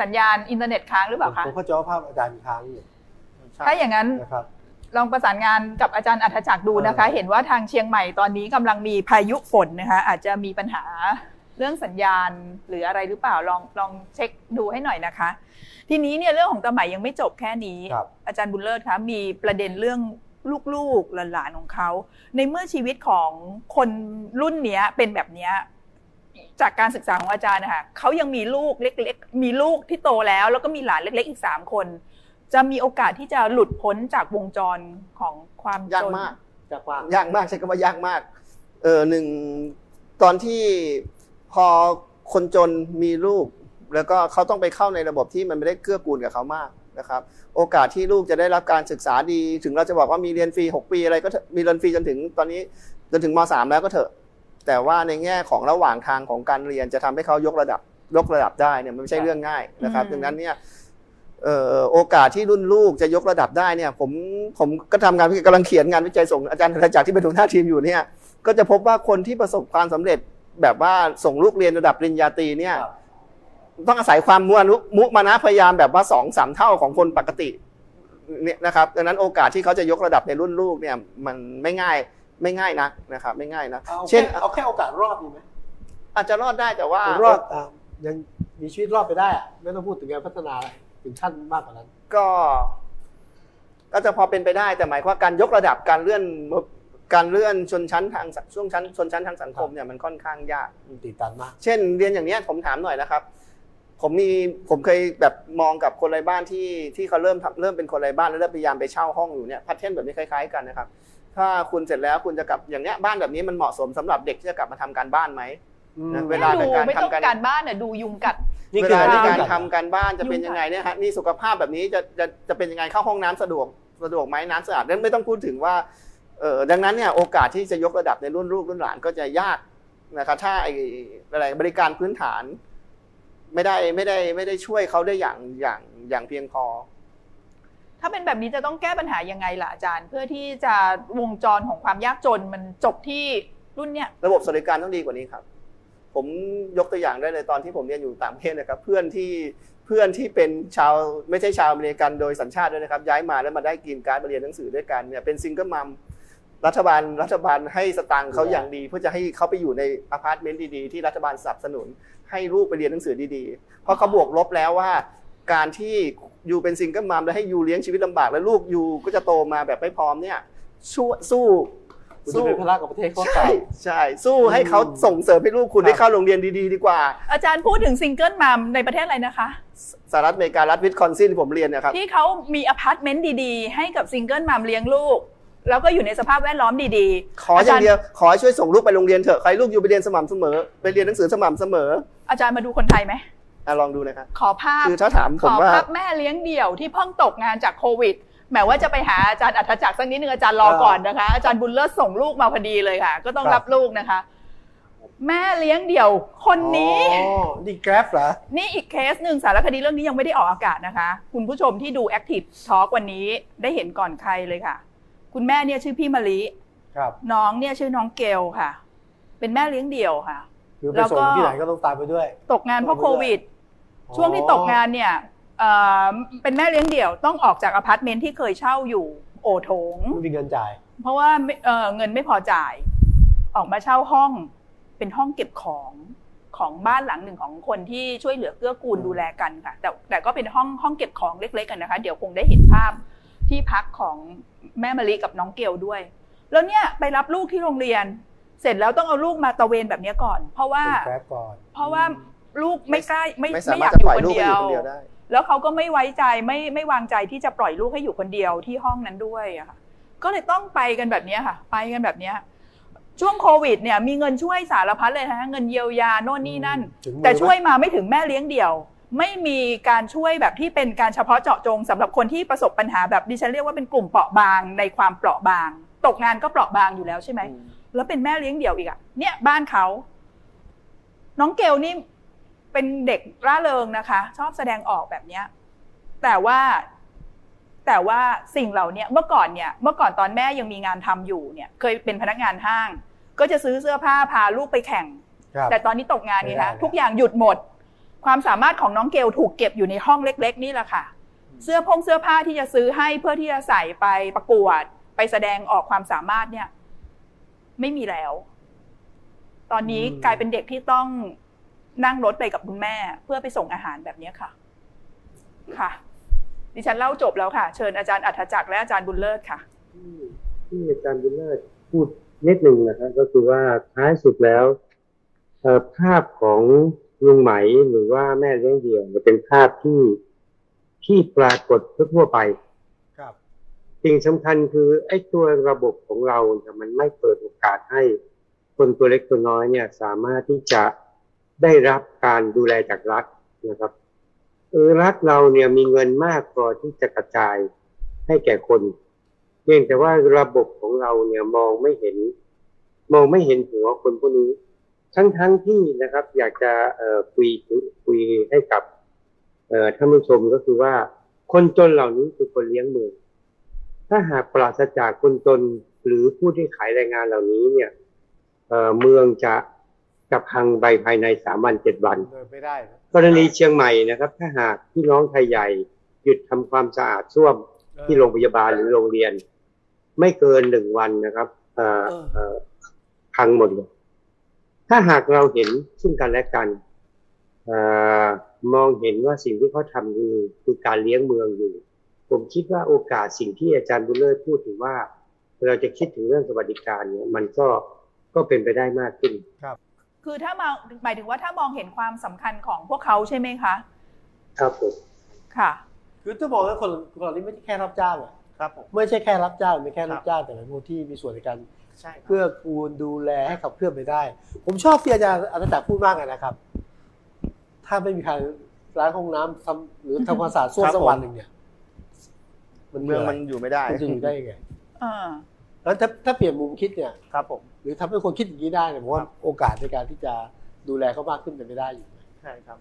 สัญญาณอินเทอร์เน็ตค้างหรือเปล่าคะผมเข้าใจว่าภาพอาจารย์มีค้างอยู่ถ้าอย่างนั้นนะครับลองประสานงานกับอาจารย์อัธจักรดูนะคะเออเห็นว่าทางเชียงใหม่ตอนนี้กำลังมีพายุฝนนะคะอาจจะมีปัญหา เรื่องสัญญาณหรืออะไรหรือเปล่าลองลองเช็คดูให้หน่อยนะคะ ทีนี้เนี่ยเรื่องของตาไหมยังไม่จบแค่นี้ครับอาจารย์บุญเลิศคะมีประเด็นเรื่องลูกๆหลานๆของเขา ในเมื่อชีวิตของคนรุ่นเนี้ยเป็นแบบเนี้ยจากการศึกษาของอาจารย์นะคะเขายังมีลูกเล็กๆ มีลูกที่โตแล้ว แล้วก็มีหลานเล็กๆ อีกสามคน จะมีโอกาสที่จะหลุดพ้นจากวงจรของความจนยากมากจากว่างยากมากใช้คำว่ายากมากเออหนึ่งตอนที่ พอคนจนมีลูก แล้วก็เขาต้องไปเข้าในระบบที่มันไม่ได้เกื้อกูลกับเขามากนะครับ โอกาสที่ลูกจะได้รับการศึกษาดี ถึงเราจะบอกว่ามีเรียนฟรี 6 ปีอะไรก็เถอะมีเรียนฟรีจนถึงตอนนี้จนถึงม .3 แล้วก็เถอะ แต่ว่าในแง่ของระหว่างทางของการเรียนจะทำให้เขายกระดับยกระดับได้เนี่ยมันไม่ใช่เรื่องง่ายนะครับอืมดังนั้นเนี่ยเอ่อโอกาสที่รุ่นลูกจะยกระดับได้เนี่ย ผมผมก็ทำงานกำลังเขียนงานวิจัยส่งอาจารย์ธนจักรที่เป็นหัวหน้าทีมอยู่เนี่ย ก็จะพบว่าคนที่ประสบความสำเร็จ แบบว่าส่งลูกเรียนระดับปริญญาตรีเนี่ยครับต้องอาศัยความมุนุมุมานะพยายามแบบว่าสองสามเท่าของคนปกติเนี่ยนะครับดังนั้นโอกาสที่เขาจะยกระดับในรุ่นลูกเนี่ยมันไม่ง่ายไม่ง่ายนักนะครับ ไม่ง่ายนะเอาเช่เช่นนเอาแค่โอกาสรอดดีไหมอาจจะรอดได้แต่ว่ารอดอะยังมีชีวิตรอดไปได้อะไม่ต้องพูดถึงการพัฒนาอะไรถึงขั้นมากกว่านั้น ก็ ก็จะพอเป็นไปได้แต่หมายความว่าการยกระดับการเลื่อน การเลื่อนชนชั้นทางสังช่วงชั้นชนชั้นทางสังคมเนี่ยมันค่อนข้างยากมันติดตันมาก เช่น เรียนอย่างเนี้ยผมถามหน่อยนะครับ ผมมีผมเคยแบบมองกับคนไร้บ้านที่ที่เขาเริ่มทำเริ่มเป็นคนไร้บ้านแล้วเริ่มพยายามไปเช่าห้องอยู่เนี่ยพัฒเทนแบบนี้คล้ายๆกันนะครับ ถ้าคุณเสร็จแล้วคุณจะกลับอย่างเนี้ยบ้านแบบนี้มันเหมาะสมสำหรับเด็กที่จะกลับมาทำการบ้านไหมนะเวลาดูในการไม่ต้องทำการการบ้านน่ะดูยุงกัดนี่เวคือลาในกาการรททำการบ้านจะเป็นยังไงเนี่ยฮะนี่สุขภาพแบบนี้จะจะจะเป็นยังไงเข้าห้องน้ำสะดวกสะดวกไหมน้ำสะอาดนั้นไม่ต้องพูดถึงว่า เออดังนั้นเนี่ยโอกาสที่จะยกระดับในรุ่นลูกรุ่นหลานก็จะยากนะครับถ้าไอ้อะไรบริการพื้นฐาน ไม่ได้ไม่ได้ไม่ได้ช่วยเขาได้อย่างอย่างอย่างเพียงพอ ถ้าเป็นแบบนี้จะต้องแก้ปัญหายังไงล่ะอาจารย์ เพื่อที่จะวงจรของความยากจนมันจบที่รุ่นเนี้ยระบบสวัสดิการต้องดีกว่านี้ครับ ผมยกตัวอย่างได้เลยตอนที่ผมเรียนอยู่ต่างประเทศนะครับ เพื่อนที่เพื่อนที่เป็นชาวไม่ใช่ชาวอเมริกันโดยสัญชาติด้วยนะครับ ย้ายมาแล้วมาได้ green card มาเรียนหนังสือด้วยกันเนี่ยเป็น single mom รัฐบาลรัฐบาลให้สตางค์เขาอย่างดี เพื่อจะให้เขาไปอยู่ในอพาร์ตเมนต์ดีๆ ที่รัฐบาลสนับสนุน ให้ลูกไปเรียนหนังสือดีๆ เพราะเขาบวกลบแล้วว่า การที่ you เป็น single mom แล้วให้ you เลี้ยงชีวิตลำบากแล้วลูก you ก็จะโตมาแบบไม่พร้อมเนี่ยสู้สู้คุณจะเป็นภาระกับประเทศเขาใช่เก่าใช่ สู้ให้เขาส่งเสริมให้ลูกคุณครับได้เข้าโรงเรียนดีๆ ดีกว่า อาจารย์พูดถึง single mom ในประเทศอะไรนะคะสหรัฐอเมริการัฐวิสคอนซินที่ผมเรียนเนี่ยนะครับที่เขามีอพาร์ตเมนต์ดีๆ ให้กับ single mom เลี้ยงลูก แล้วก็อยู่ในสภาพแวดล้อมดีขออย่างเดียวขอให้ช่วยส่งลูกไปโรงเรียนเถอะใครลูกอยู่ไปเรียนสม่ำเสมอ ไปเรียนหนังสือสม่ำเสมออาจารย์มาดูคนไทยไหมอะลองดูนะครับภาพคือถ้าถามผมว่า ขอภาพแม่เลี้ยงเดี่ยวที่เพิ่งตกงานจากโควิดแหมว่าจะไปหาอาจารย์อรรถจักร์สักนิดนึงอาจารย์รอก่อนนะคะ อาจารย์บุญเลิศส่งลูกมาพอดีเลยค่ะ ก็ต้องครับรับลูกนะคะ แม่เลี้ยงเดี่ยวคนนี้อ๋อนี่ Grab เหรอ นี่อีกเคสหนึ่งสารคดีเรื่องนี้ยังไม่ได้ออกอากาศนะคะ คุณผู้ชมที่ดู Active Talk วันนี้ได้เห็นก่อนใครเลยค่ะ คุณแม่เนี่ยชื่อพี่มะลิครับ น้องเนี่ยชื่อน้องเกลค่ะ เป็นแม่เลี้ยงเดี่ยวค่ะคือไปแล้วก็ส่งที่ไหนก็ต้องตามไปด้วย ตกงานเพราะโควิดอ๋อช่วงที่ตกงานเนี่ยเอ่อเป็นแม่เลี้ยงเดี่ยวต้องออกจากอพาร์ตเมนต์ที่เคยเช่าอยู่โอโถงไม่มีเงินจ่าย เพราะว่าไม่เอ่อเงินไม่พอจ่าย ออกมาเช่าห้องเป็นห้องเก็บของของบ้านหลังหนึ่งของคนที่ช่วยเหลือเกื้อกูลดูแลกันค่ะ แต่แต่ก็เป็นห้องห้องเก็บของเล็กๆกันนะคะ เดี๋ยวคงได้เห็นภาพ ที่พักของแม่มะลิกับน้องเกลด้วย แล้วเนี่ยไปรับลูกที่โรงเรียน เสร็จแล้วต้องเอาลูกมาตระเวนแบบเนี้ยก่อน เพราะว่าเป็นแฟบก่อนเพราะว่าลูกไม่กล้าไม่ไม่สาไม่มารอถยากจะอปล่ยู่อยคนลูกเดียวให้อยู่คนเดียวได้แล้วเขาก็ไม่ไว้ใจไม่ไม่วางใจที่จะปล่อยลูกให้อยู่คนเดียวที่ห้องนั้นด้วยอะค่ะก็เลยต้องไปกันแบบเนี้ยค่ะ ไปกันแบบเนี้ยช่วงโควิดเนี่ยมีเงินช่วยสารพัดเลยนะเงินเยียวยาโน่นนี่นั่นถึงมือแต่ช่วยมาไม่ถึงแม่เลี้ยงเดี่ยว ไม่มีการช่วยแบบที่เป็นการเฉพาะเจาะจงสำหรับคนที่ประสบปัญหาแบบดิฉันเรียกว่าเป็นกลุ่มเปราะบางในความเปราะบาง ตกงานก็เปราะบางอยู่แล้วใช่ไหมแล้วเป็นแม่เลี้ยงเดี่ยวอีกอะเนี่ยบ้านเขาน้องเกลนี่เป็นเด็กร่าเริงนะคะ ชอบแสดงออกแบบเนี้ย แต่ว่าแต่ว่าสิ่งเหล่านี้เมื่อก่อนเนี่ยเมื่อก่อนตอนแม่ยังมีงานทำอยู่เนี่ย เคยเป็นพนักงานห้าง ก็จะซื้อเสื้อผ้าพาลูกไปแข่งครับแต่ตอนนี้ตกงานไงไม่ได้คะแล้วทุกอย่างหยุดหมด ความสามารถของน้องเกลถูกเก็บอยู่ในห้องเล็ก ๆ นี่แหละค่ะ เสื้อพงเสื้อผ้าที่จะซื้อให้เพื่อที่จะใส่ไปประกวด ไปแสดงออกความสามารถเนี่ย ไม่มีแล้ว ตอนนี้อืมกลายเป็นเด็กที่ต้องนั่งรถไปกับคุณแม่ เพื่อไปส่งอาหารแบบเนี้ยค่ะ ค่ะ ดิฉันเล่าจบแล้วค่ะ เชิญอาจารย์อัธจักรและอาจารย์บุญเลิศค่ะที่ที่อาจารย์บุญเลิศพูดนิดหนึ่งนะครับก็คือว่าท้ายสุดแล้วเอ่อภาพของ ลุงไหมหรือว่าแม่เลี้ยงเดี่ยวเนี่ยเป็นภาพที่ที่ปรากฏทั่วๆไป ครับสิ่งสำคัญคือไอ้ตัวระบบของเราเนี่ยมันไม่เปิดโอกาสให้คนตัวเล็กตัวน้อยเนี่ย สามารถที่จะได้รับการดูแลจากรัฐนะครับเออรัฐเราเนี่ยมีเงินมากพอที่จะกระจายให้แก่คนเพียงแต่ว่าระบบของเราเนี่ยมองไม่เห็น มองไม่เห็นหัวคนพวกนี้ ทั้งทั้งที่นะครับ อยากจะเอ่อคุยคุยให้กับเอ่อท่านผู้ชมก็คือว่า คนจนเหล่านี้คือคนเลี้ยงเมืองถ้าหากปราศจากคนจนหรือผู้ที่ขายแรงงานเหล่านี้เนี่ยเอ่อเมืองจะจะพังไปภายในสามวันเจ็ดวันเดินไม่ได้นะกรณีเชียงใหม่นะครับ ถ้าหากพี่น้องไทยใหญ่หยุดทำความสะอาดส้วมที่โรงพยาบาลหรือโรงเรียน ไม่เกินหนึ่งวันนะครับเอ่อเอ่อพังหมดเลย ถ้าหากเราเห็นซึ่งกันและกันเอ่อมองเห็นว่าสิ่งที่เขาทำคือคือการเลี้ยงเมืองอยู่ ผมคิดว่าโอกาสสิ่งที่อาจารย์บุญเลิศพูดถึงว่า เราจะคิดถึงเรื่องสวัสดิการเนี่ยมันก็ก็เป็นไปได้มากขึ้นคือถ้ามาหมายถึงว่าถ้ามองเห็นความสำคัญของพวกเขาใช่ไหมคะครับผมค่ะ คือถ้าบอกว่าคนคนเหล่านี้ไม่ใช่แค่รับจ้างอะครับผมไม่ใช่แค่รับจ้างไม่แค่รับจ้างแต่เป็นผู้ที่มีส่วนในการใช่ครับ เพื่อกูลดูแลให้ขับเคลื่อนไปได้ ผมชอบที่อาจารย์อาจารย์จักรพูดมากเลยนะครับ ถ้าไม่มีใครล้างห้องน้ำทำหรือทำความสะอาดส้วมครับสักผมวันหนึ่งเนี่ย มันเมืองมันอยู่ไม่ได้มันจะอยู่ได้ยังไงเออแล้วถ้าถ้าเปลี่ยนมุมคิดเนี่ยครับผมหรือทำให้คนคิดอย่างนี้ได้เนี่ยผมว่าครับโอกาสในการที่จะดูแลเขามากขึ้นเป็นไปได้อยู่ใช่ครับ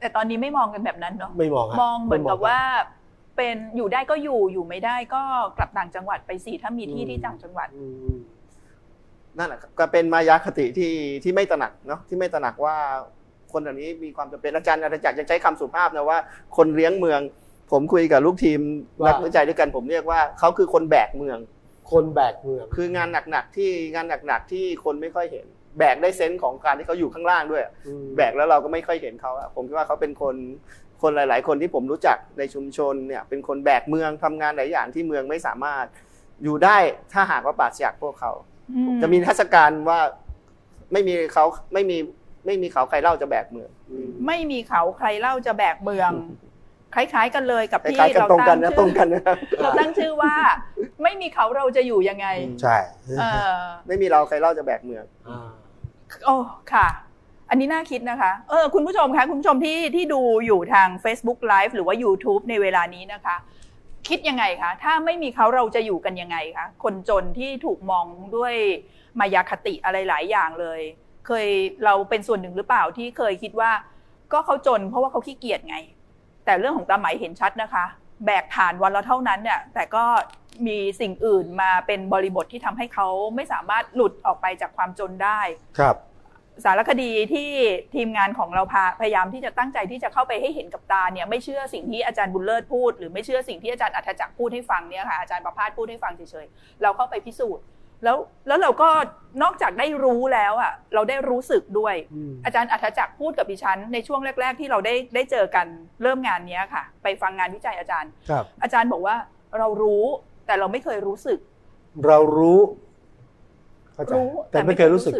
แต่ตอนนี้ไม่มองกันแบบนั้นเนาะไม่มองฮะมองเหมือนกับไว่า เป็นอยู่ได้ก็อยู่อยู่ไม่ได้ก็กลับต่างจังหวัดไปสิถ้ามีที่ที่ต่างจังหวัดอืม นั่นแหละครับก็เป็นมายาคติที่ที่ไม่ตระหนักเนาะที่ไม่ตระหนักว่าคนเหล่านี้มีความจำเป็นอาจารย์อาจารย์จะใช้คำสุภาพนะว่าคนเลี้ยงเมือง ผมคุยกับลูกทีมนักวิจัยด้วยกันผมเรียกว่าเขาคือคนแบกเมือง คนแบกเมือง คืองานหนักๆที่งานหนักๆที่คนไม่ค่อยเห็น แบกได้เซนส์ของการที่เขาอยู่ข้างล่างด้วยมแบกแล้วเราก็ไม่ค่อยเห็นเขาอะผมคิดว่าเขาเป็นคนคนหลาย ๆ คนที่ผมรู้จักในชุมชนเนี่ยเป็นคนแบกเมืองทำงานหลายอย่างที่เมืองไม่สามารถอยู่ได้ถ้าหากว่าปราศจากพวกเขาอื จะมีเทศกาลว่าไม่มีเขาไม่มีไม่มีเขาใครเล่าจะแบกเมือง ไม่มีเขาใครเล่าจะแบกเมือง คล้ายๆกันเลยกับคที่ล้ายๆกันเราตรงกัตั้นงนะชื่ตรงอกันนะครับเราตั้งชื่อว่า ไม่มีเขาเราจะอยู่ยังไง ใช่เออไม่มีเราใครเล่าจะแบกเมืองอ่าโอ้ค่ะ อันนี้น่าคิดนะคะ เออคุณผู้ชมคะคุณผู้ชมที่ที่ดูอยู่ทาง Facebook Live หรือว่า YouTube ในเวลานี้นะคะ คิดยังไงคะ ถ้าไม่มีเขาเราจะอยู่กันยังไงคะ คนจนที่ถูกมองด้วยมายาคติอะไรหลายอย่างเลย เคยเราเป็นส่วนหนึ่งหรือเปล่าที่เคยคิดว่า ก็เขาจนเพราะว่าเขาขี้เกียจไง แต่เรื่องของตาไหมเห็นชัดนะคะ แบกฐานวันละเท่านั้นเนี่ย แต่ก็มีสิ่งอื่นมาเป็นบริบทที่ทำให้เขาไม่สามารถหลุดออกไปจากความจนได้ ครับ สารคดีที่ทีมงานของเราพาพยายามที่จะตั้งใจที่จะเข้าไปให้เห็นกับตาเนี่ยไม่เชื่อสิ่งที่อาจารย์บุญเลิศพูด หรือไม่เชื่อสิ่งที่อาจารย์อัธจักรพูดให้ฟังเนี่ยค่ะอาจารย์ประพาสพูดให้ฟังเฉยๆเราเข้าไปพิสูจน์แล้วแล้วเราก็นอกจากได้รู้แล้วอะเราได้รู้สึกด้วยอืมอาจารย์อัธจักรพูดกับดิฉัน ในช่วงแรก ๆ ที่เราได้ได้เจอกันเริ่มงานเนี้ยค่ะ ไปฟังงานวิจัยอาจารย์ครับอาจารย์บอกว่าเรารู้แต่เราไม่เคยรู้สึก เรารู้เข้าใจรู้แต่ไม่เคยรู้สึก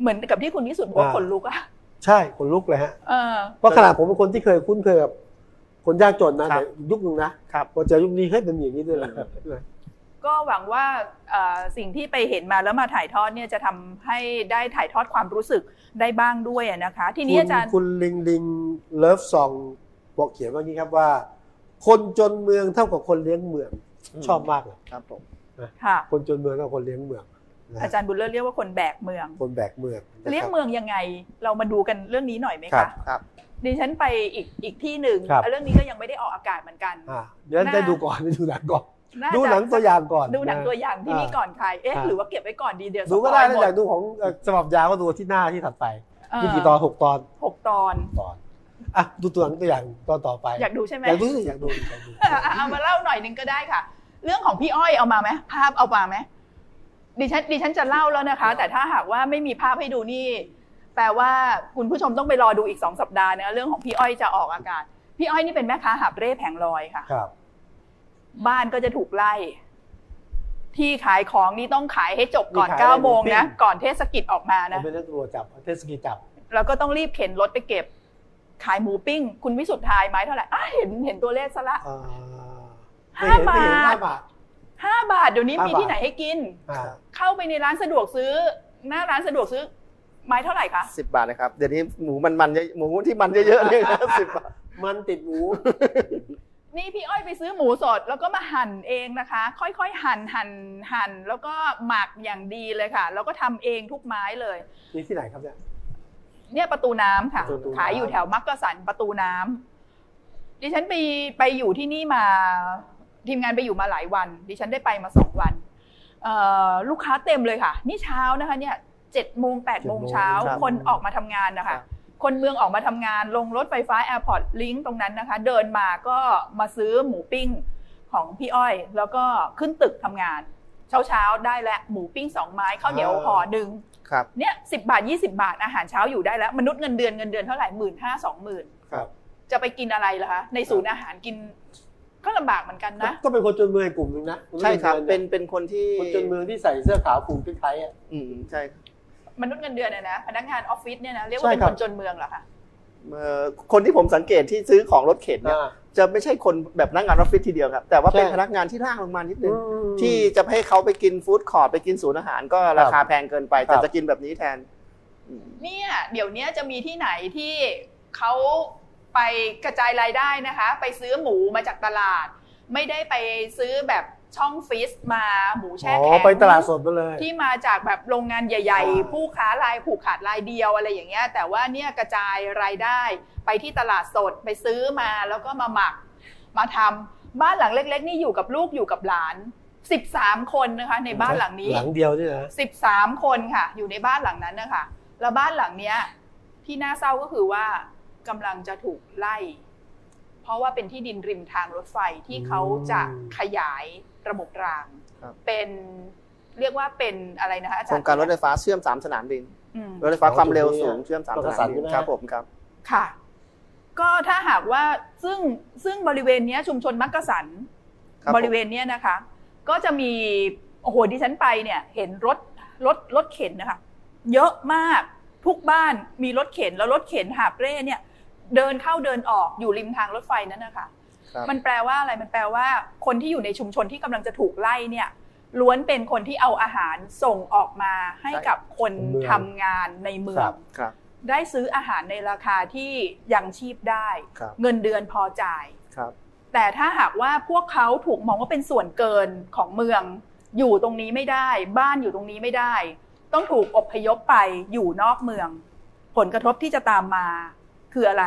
เหมือนกับที่คุณนิสุทธิ์บอกว่าอ่าขนลุกอะใช่ขนลุกเลยฮะเออเพราะขนาดผมเป็นคนที่เคยคุ้นเคยกับคนยากจนนะครับแต่ยุคนึงนะครับพอเจอยุคนี้เฮ้ยเป็นอย่างนี้ด้วยเหรอก็หวังว่าเอ่อสิ่งที่ไปเห็นมาแล้วมาถ่ายทอดเนี่ยจะทำให้ได้ถ่ายทอดความรู้สึกได้บ้างด้วยอะนะคะ ทีนี้คุณอาจารย์คุณลิงลิงเลิฟซองบอกเขียนว่างี้ครับว่า คนจนเมืองเท่ากับคนเลี้ยงเมืองอืมชอบมากเลยครับผมค่ะคนจนเมืองเท่ากับคนเลี้ยงเมืองนะ อาจารย์บุญเลิศเรียกว่าคนแบกเมือง คนแบกเมืองนะครับเลี้ยงเมืองยังไง เรามาดูกันเรื่องนี้หน่อยไหมครัคะบครับดิฉันไปอีกอีกที่หนึ่งครับเรื่องนี้ก็ยังไม่ได้ออกอากาศเหมือนกันอ่าเดี๋ยวน่าได้ดูก่อนได้ดูหนังก่อนาดูจะหนังตัวอย่างก่อน ดูหนังะตัวอย่างที่นี่อ่าก่อนใครเอ๊ะอ่าหรือว่าเก็บไว้ก่อนดีเดี๋ยวดูก็ได้สนะปอยากดูของเอ่อฉบับยาวก็ดูที่หน้าที่ถัดไปเออมีกี่ตอนหกตอนหกตอนตอนอะดูตัวหนังตัวอย่างตอนต่อไป อยากดูใช่ไหมอยากดูสิอยากดูอยากดูอะเอามาเล่าหน่อยหนึงก็ได้ค่ะ เรื่องของพี่อ้อยเอามาไหมภาพเอามาไหม ดิฉันดิฉันจะเล่าแล้วนะคะ แต่ถ้าหากว่าไม่มีภาพให้ดูนี่ แปลว่าคุณผู้ชมต้องไปรอดูอีกสองสัปดาห์นะเรื่องของพี่อ้อยจะออกอากาศ พี่อ้อยนี่เป็นแม่ค้าหาบเร่แผงลอยค่ะครับ บ้านก็จะถูกไล่ ที่ขายของนี่ต้องขายให้จบก่อนมีขายเก้าอะไรโมงนะ หมูปิ้ง ก่อนเทศกิจออกมาเอานะ เป็นตำรวจจับเอาเทศกิจจับ แล้วก็ต้องรีบเข็นรถไปเก็บ ขายหมูปิ้ง คุณวิสุทธ์ทายไม้เท่าไหร่อ้าเห็นเห็นตัวเลขซะละ อ่าห้าไม่เห็นไม่เห็นบาทห้าบาท ห้าบาทเดี๋ยวนี้ห้ามีบาทที่ไหนให้กินอ่าเข้าไปในร้านสะดวกซื้อ หน้าร้านสะดวกซื้อ ไม้เท่าไหร่คะสิบบาทนะครับ เดี๋ยวนี้หมูมันมันๆเยอะหมูที่มันเยอะๆเนี่ยนะสิบบาท มันติดหมู นี่พี่อ้อยไปซื้อหมูสดแล้วก็มาหั่นเองนะคะ ค่อยๆ หั่นหั่นหั่นแล้วก็หมักอย่างดีเลยค่ะ แล้วก็ทำเองทุกไม้เลย นี่ที่ไหนครับเนี่ย เนี่ยประตูน้ำค่ะประตูน้ำขายอยู่แถวมักกะสันประตูน้ำดิฉันไปไปอยู่ที่นี่มา ทีมงานไปอยู่มาหลายวัน ดิฉันได้ไปมาสองวันเอ่อลูกค้าเต็มเลยค่ะ นี่เช้านะคะเนี่ยเจ็ดโมงแปดโมงเช้าครับคนออกมาทำงานนะคะครับคนเมืองออกมาทำงานลงรถไฟฟ้าแอร์พอร์ตลิงก์ตรงนั้นนะคะ เดินมาก็มาซื้อหมูปิ้งของพี่อ้อย แล้วก็ขึ้นตึกทำงาน เช้าเช้าๆได้แล้วหมูปิ้งสองไม้ข้าวเหนียวห่อหนึ่ง่งครับเนี่ยสิบบาทยี่สิบบาทอาหารเช้าอยู่ได้แล้ว มนุษย์เงินเดือนเงินเดือนเท่าไหร่หมื่นห้าสองหมื่นครับจะไปกินอะไรล่ะคะในศูนย์อาหารกิน ก็ลำบากเหมือนกันนะ ก็เป็นคนจนเมืองกลุ่มหนึ่งนะใช่ครับเป็นเป็นคนที่คนจนเมืองที่ใส่เสื้อขาวผูกไทๆอะ อืมใช่ครับ มนุษย์เงินเดือนเนี่ยนะพนักงานออฟฟิศเนี่ยนะเรียกใช่ว่าเป็นครัคบ นจนเมืองเหรอคะเอ่อคนที่ผมสังเกตที่ซื้อของรถเข็นเนี่ยอ่า จะไม่ใช่คนแบบพนักงานออฟฟิศทีเดียวครับ แต่ว่าเป็นใช่ พนักงานที่ล่างลงมานิดนึงอืมที่จะให้เขาไปกิน food court ไปกินศูนย์อาหารก็ราคาแพงเกินไป แต่ครับ จะกินแบบนี้แทนอืมเนี่ยเดี๋ยวเนี้ยจะมีที่ไหนที่เขา ไปกระจายรายได้นะคะ ไปซื้อหมูมาจากตลาด ไม่ได้ไปซื้อแบบช่องฟิสมาหมูแช่อ๋อแข็งไปตลาดสดมาเลย ที่มาจากแบบโรงงานใหญ่อ่าๆผู้ค้ารายผูกขาดรายเดียวอะไรอย่างเงี้ย แต่ว่าเนี่ยกระจายรายได้ไปที่ตลาดสดไปซื้อมาแล้วก็มาหมัก มาทำบ้านหลังเล็ก ๆ นี่อยู่กับลูกอยู่กับหลาน 13 คนนะคะในบ้านหลังนี้หลังเดียวนี่นะ13คนค่ะ อยู่ในบ้านหลังนั้นนะคะแล้วบ้านหลังเนี้ยที่น่าเศร้าก็คือว่า กำลังจะถูกไล่ เพราะว่าเป็นที่ดินริมทางรถไฟที่เขาจะขยายระบบรางครับเป็นเรียกว่าเป็นอะไรนะคะอาโคจารรงย์การรถไฟฟ้าเชื่อมสามสนามบินอืมรถไฟฟ้าความเร็วอ๋อสูงเชื่อมสามตรงสกระสันานมบิใช่นไหมครับผมครับค่ะ ก็ถ้าหากว่าซึ่งซึ่งบริเวณเนี้ยชุมชนมักกะสันครับผมบริเวณเนี้ยนะคะ ก็จะมีโอ้โหดิฉันไปเนี่ย เห็นรถรถรถเข็นนะคะ เยอะมากทุกบ้านมีรถเข็นแล้วรถเข็นหาบเร่เนี่ย เดินเข้าเดินออกอยู่ริมทางรถไฟนั้นนะคะครับมันแปลว่าอะไรมันแปลว่า คนที่อยู่ในชุมชนที่กำลังจะถูกไล่เนี่ยล้วนเป็นคนที่เอาอาหารส่งออกมาให้กับคนเมืองทำงานในเมือครังบครับได้ซื้ออาหารในราคาที่ยังชีพได้ครับเงินเดือนพอจ่ายครับแต่ถ้าหากว่าพวกเขาถูกมองว่าเป็นส่วนเกินของเมือง อยู่ตรงนี้ไม่ได้ บ้านอยู่ตรงนี้ไม่ได้ ต้องถูกอพยพไปอยู่นอกเมือง ผลกระทบที่จะตามมา คืออะไร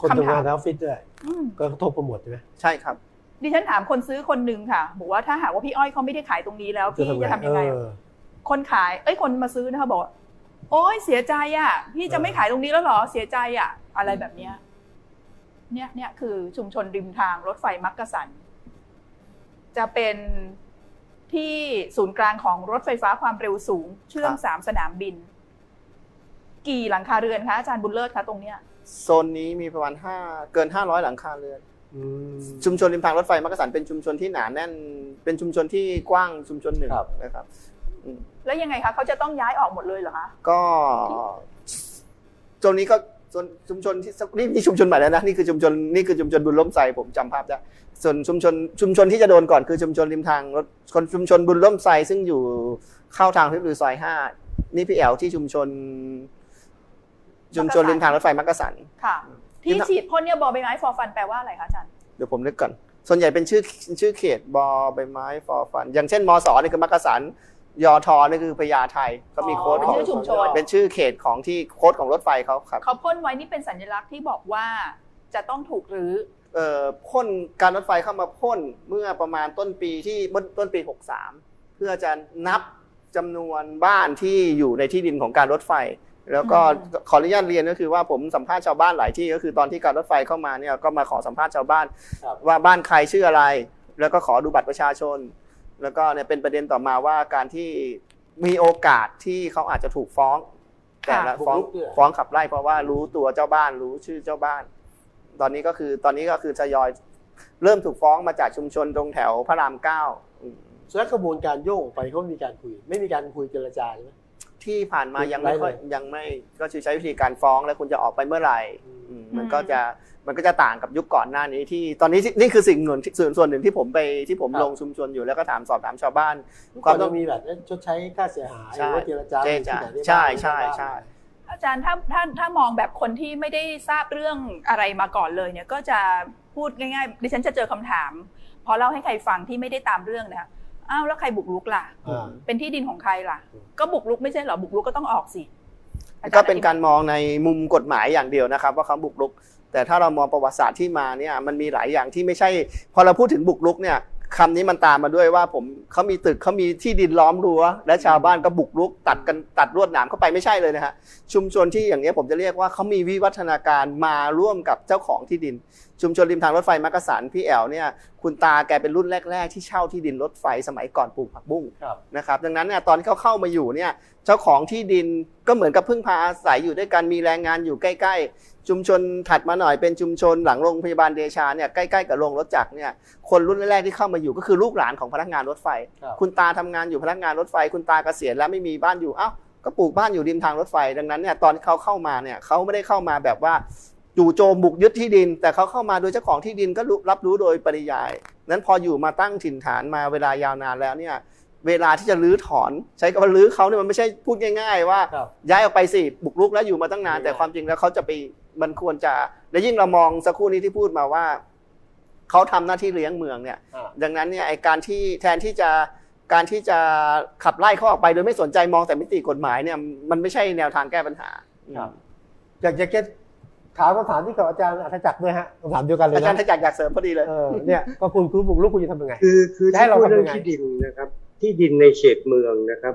คนคำถามทำงานทั้งออฟฟิศด้วยอืมก็กระทบกันหมดใช่ไหมใช่ครับ ดิฉันถามคนซื้อคนหนึ่งค่ะ บอกว่าถ้าหากว่าพี่อ้อยเขาไม่ได้ขายตรงนี้แล้วพี่จะทำยังไงเออคนขายเอ้ยคนมาซื้อนะคะบอกว่าโอ้ยเสียใจอะ พี่จะไม่ขายตรงนี้แล้วเหรอเสียใจอะ อะไรแบบเนี้ยเนี่ยเนี่ยคือชุมชนริมทางรถไฟมักกะสัน จะเป็นที่ศูนย์กลางของรถไฟฟ้าความเร็วสูง เชื่อมครับสามสนามบิน กี่หลังคาเรือนคะอาจารย์บุญเลิศคะตรงเนี้ยโซนนี้มีประมาณห้าเกิน500หลังคาเรือนอืมชุมชนริมทางรถไฟมักกะสันเป็นชุมชนที่หนาแน่น เป็นชุมชนที่กว้างชุมชนหนึ่งครับนะครับอืมแล้วยังไงคะเขาจะต้องย้ายออกหมดเลยเหรอคะก็ตรงนี้ก็ส่วนชุมชนที่นี่นี่ชุมชนใหม่แล้วนะนี่คือชุมชนนี่คือชุมชนบุญล้มใจผมจำภาพได้ส่วนชุมชนชุมชนที่จะโดนก่อนคือชุมชนริมทางรถคนชุมชนบุญล้มใจซึ่งอยู่เข้าทางพิบูลซอยห้านี่พี่แอลที่ชุมชน ชุมชนริมทางรถไฟมักกะสันค่ะ ที่ฉีดพ่นเนี่ยบอใบไม้ฟอร์ฟันแปลว่าอะไรคะอาจารย์เดี๋ยวผมนึกก่อน ส่วนใหญ่เป็นชื่อชื่อเขตบอใบไม้ฟอฟัน อย่างเช่นมสนี่คือมักกะสันยอทอนี่คือพญาไทเขามีอ๋อโค้ดของเป็นชื่อชุมชนเป็นชื่อเขตของที่โค้ดของรถไฟเขาครับเขาพ่นไว้นี่เป็นสัญลักษณ์ที่บอกว่าจะต้องถูกรื้อเอ่อพ่นการรถไฟเข้ามาพ่นเมื่อประมาณต้นปีที่ต้นปี 63 เพื่อจะนับจำนวนบ้านที่อยู่ในที่ดินของการรถไฟ แล้วก็อืมขออนุญาตเรียนก็คือว่าผมสัมภาษณ์ชาวบ้านหลายที่ก็คือตอนที่การรถไฟเข้ามาเนี่ยก็มาขอสัมภาษณ์ชาวบ้านครับว่าบ้านใครชื่ออะไร แล้วก็ขอดูบัตรประชาชน แล้วก็เนี่ยเป็นประเด็นต่อมาว่าการที่มีโอกาสที่เขาอาจจะถูกฟ้อง แต่ละบุกฟ้องรุกด้วยฟ้องขับไล่เพราะว่ารู้ตัวเจ้าบ้านรู้ชื่อเจ้าบ้าน ตอนนี้ก็คือตอนนี้ก็คือทยอยเริ่มถูกฟ้องมาจากชุมชนตรงแถวพระรามเก้าอืมแล้วกระบวนการโยกออกไปเขามีการคุย ไม่มีการคุยเจรจาใช่ไหม ที่ผ่านมายังไม่ค่อยไล่เลยยังไม่ก็คือใช้วิธีการฟ้องแล้วคุณจะออกไปเมื่อไหร่อืมอืมมันก็จะมันก็จะต่างกับยุคก่อนหน้านี้ที่ตอนนี้ที่นี่คือสิ่งหนึ่งที่ส่วนส่วนหนึ่งที่ผมไปที่ผมลงชุมชนอยู่แล้วก็ถามสอบถามชาวบ้านก่อนต้องมีแบบชดใช้ค่าเสียหายหใช่รือว่าเจรจาใช่ที่ไหนได้บ้างใช่ใช่ใช่อาจารย์ถ้าถ้าถ้ามองแบบคนที่ไม่ได้ทราบเรื่องอะไรมาก่อนเลยเนี่ยก็จะพูดง่ายๆดิฉันจะเจอคำถามพอเล่าให้ใครฟังที่ไม่ได้ตามเรื่องเนี่ย อ้าวแล้วใครบุกรุกล่ะอ่าเป็นที่ดินของใครล่ะ ก็บุกรุกไม่ใช่เหรอบุกรุกก็ต้องออกสิอจก็ย์เป็นการมองในมุมกฎหมายอย่างเดียวนะครับ ว่าเขาบุกรุก แต่ถ้าเรามองประวัติศาสตร์ที่มาเนี่ยมันมีหลายอย่างที่ไม่ใช่ พอเราพูดถึงบุกรุกเนี่ยคำนี้มันตามมาด้วยว่าผมเขามีตึกเขามีที่ดินล้อมรั้วและชาวบ้านก็บุกรุก ตัดกันตัดลวดหนามเข้าไปไม่ใช่เลยนะฮะชุมชนที่อย่างเนี้ยผมจะเรียกว่าเขามีวิวัฒนาการมาร่วมกับเจ้าของที่ดิน ชุมชนริมทางรถไฟมักกะสันพี่แอลเนี่ยคุณตาแกเป็นรุ่นแรก ๆ ที่เช่าที่ดินรถไฟสมัยก่อนปลูกผักบุ้งครับนะครับดังนั้นเนี่ยตอนที่เขาเข้ามาอยู่เนี่ยเจ้าของที่ดินก็เหมือนกับพึ่งพาอาศัยอยู่ด้วยกันมีแรงงานอยู่ใกล้ ๆ ชุมชนถัดมาหน่อยเป็นชุมชนหลังโรงพยาบาลเดชาเนี่ยใกล้ๆกับโรงรถจักรเนี่ยคนรุ่นแรกๆที่เข้ามาอยู่ก็คือลูกหลานของพนักงานรถไฟครับคุณตาทำงานอยู่พนักงานรถไฟ คุณตาเกษียณแล้วไม่มีบ้านอยู่เอ้าก็ปลูกบ้านอยู่ริมทางรถไฟ ดังนั้นเนี่ยตอนที่เขาเข้ามาเนี่ยเขาไม่ได้เข้ามาแบบว่า จู่โจมบุกยึดที่ดิน แต่เขาเข้ามาโดยเจ้าของที่ดินก็รู้รับรู้โดยปริยาย นั้นพออยู่มาตั้งถิ่นฐานมาเวลายาวนานแล้วเนี่ยเวลาที่จะรื้อถอน ใช้คำว่ารื้อเขาเนี่ยมันไม่ใช่พูดง่าย ๆ ว่าครับย้ายออกไปสิบุกรุกแล้วอยู่มาตั้งนานไม่ได้แต่ความจริงแล้วเขาจะไปมันควรจะ และยิ่งเรามองสักครู่นี้ที่พูดมาว่าเขาทำหน้าที่เลี้ยงเมืองเนี่ยอ่าดังนั้นเนี่ยไอการที่แทนที่จะการที่จะขับไล่เขาออกไปโดยไม่สนใจมองแต่มิติกฎหมายเนี่ยมันไม่ใช่แนวทางแก้ปัญหาครับอยากจะเก็ต ถามคำถามที่กับอาจารย์อัธจักรด้วยฮะคำถามเดียวกันเลยอาจารย์นะถ้าอยากอยากเสริมพอดีเลยเออเนี่ยก็คุณคุณบุกรุกคุณจะทำยังไง คือคือจะให้ถ้าเราพูดเรื่องทำยังไงที่ดินนะครับ ที่ดินในเขตเมืองนะครับ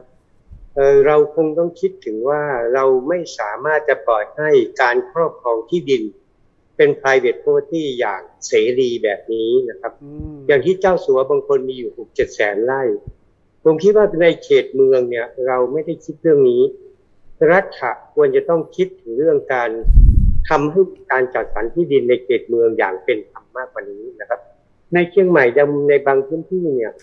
เออเราคงต้องคิดถึงว่าเราไม่สามารถจะปล่อยให้การครอบครองที่ดิน เป็น private property อย่างเสรีแบบนี้นะครับ อย่างที่เจ้าสัวบางคนมีอยู่หกเจ็ดแสนไร่ผมคิดว่าในเขตเมืองเนี่ย เราไม่ได้คิดเรื่องนี้ รัฐะควรจะต้องคิดถึงเรื่องการ ทำให้การจัดสรรที่ดินในเขตเมืองอย่างเป็นธรรมมากกว่านี้นะครับ ในเชียงใหม่ในบางพื้นที่เนี่ย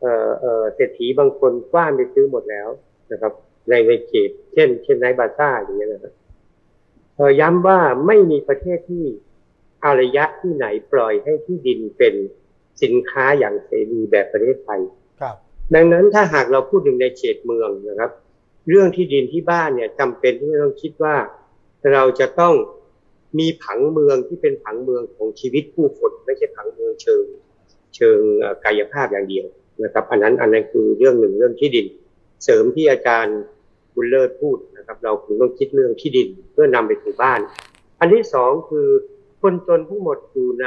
เอ่อเอ่อเศรษฐีบางคนกว้านไปซื้อหมดแล้วนะครับ ในในเขต เช่น เช่นไนบาซ่าอย่างเงี้ยนะครับเอ่อย้ำว่าไม่มีประเทศที่อารยะที่ไหนปล่อยให้ที่ดินเป็นสินค้าอย่างเสรีแบบประเทศไทยครับ ดังนั้นถ้าหากเราพูดถึงในเขตเมืองนะครับ เรื่องที่ดินที่บ้านเนี่ยจำเป็นที่จะต้องคิดว่าเราจะต้อง มีผังเมืองที่เป็นผังเมืองของชีวิตผู้คนไม่ใช่ผังเมืองเชิงเชิงกายภาพอย่างเดียวนะครับ อันนั้นอันนั้นคือเรื่องหนึ่งเรื่องที่ดิน เสริมที่อาจารย์บุญเลิศพูดนะครับ เราคงต้องคิดเรื่องที่ดินเพื่อนำไปสู่บ้าน อันที่สองคือคนจนทั้งหมดอยู่ใน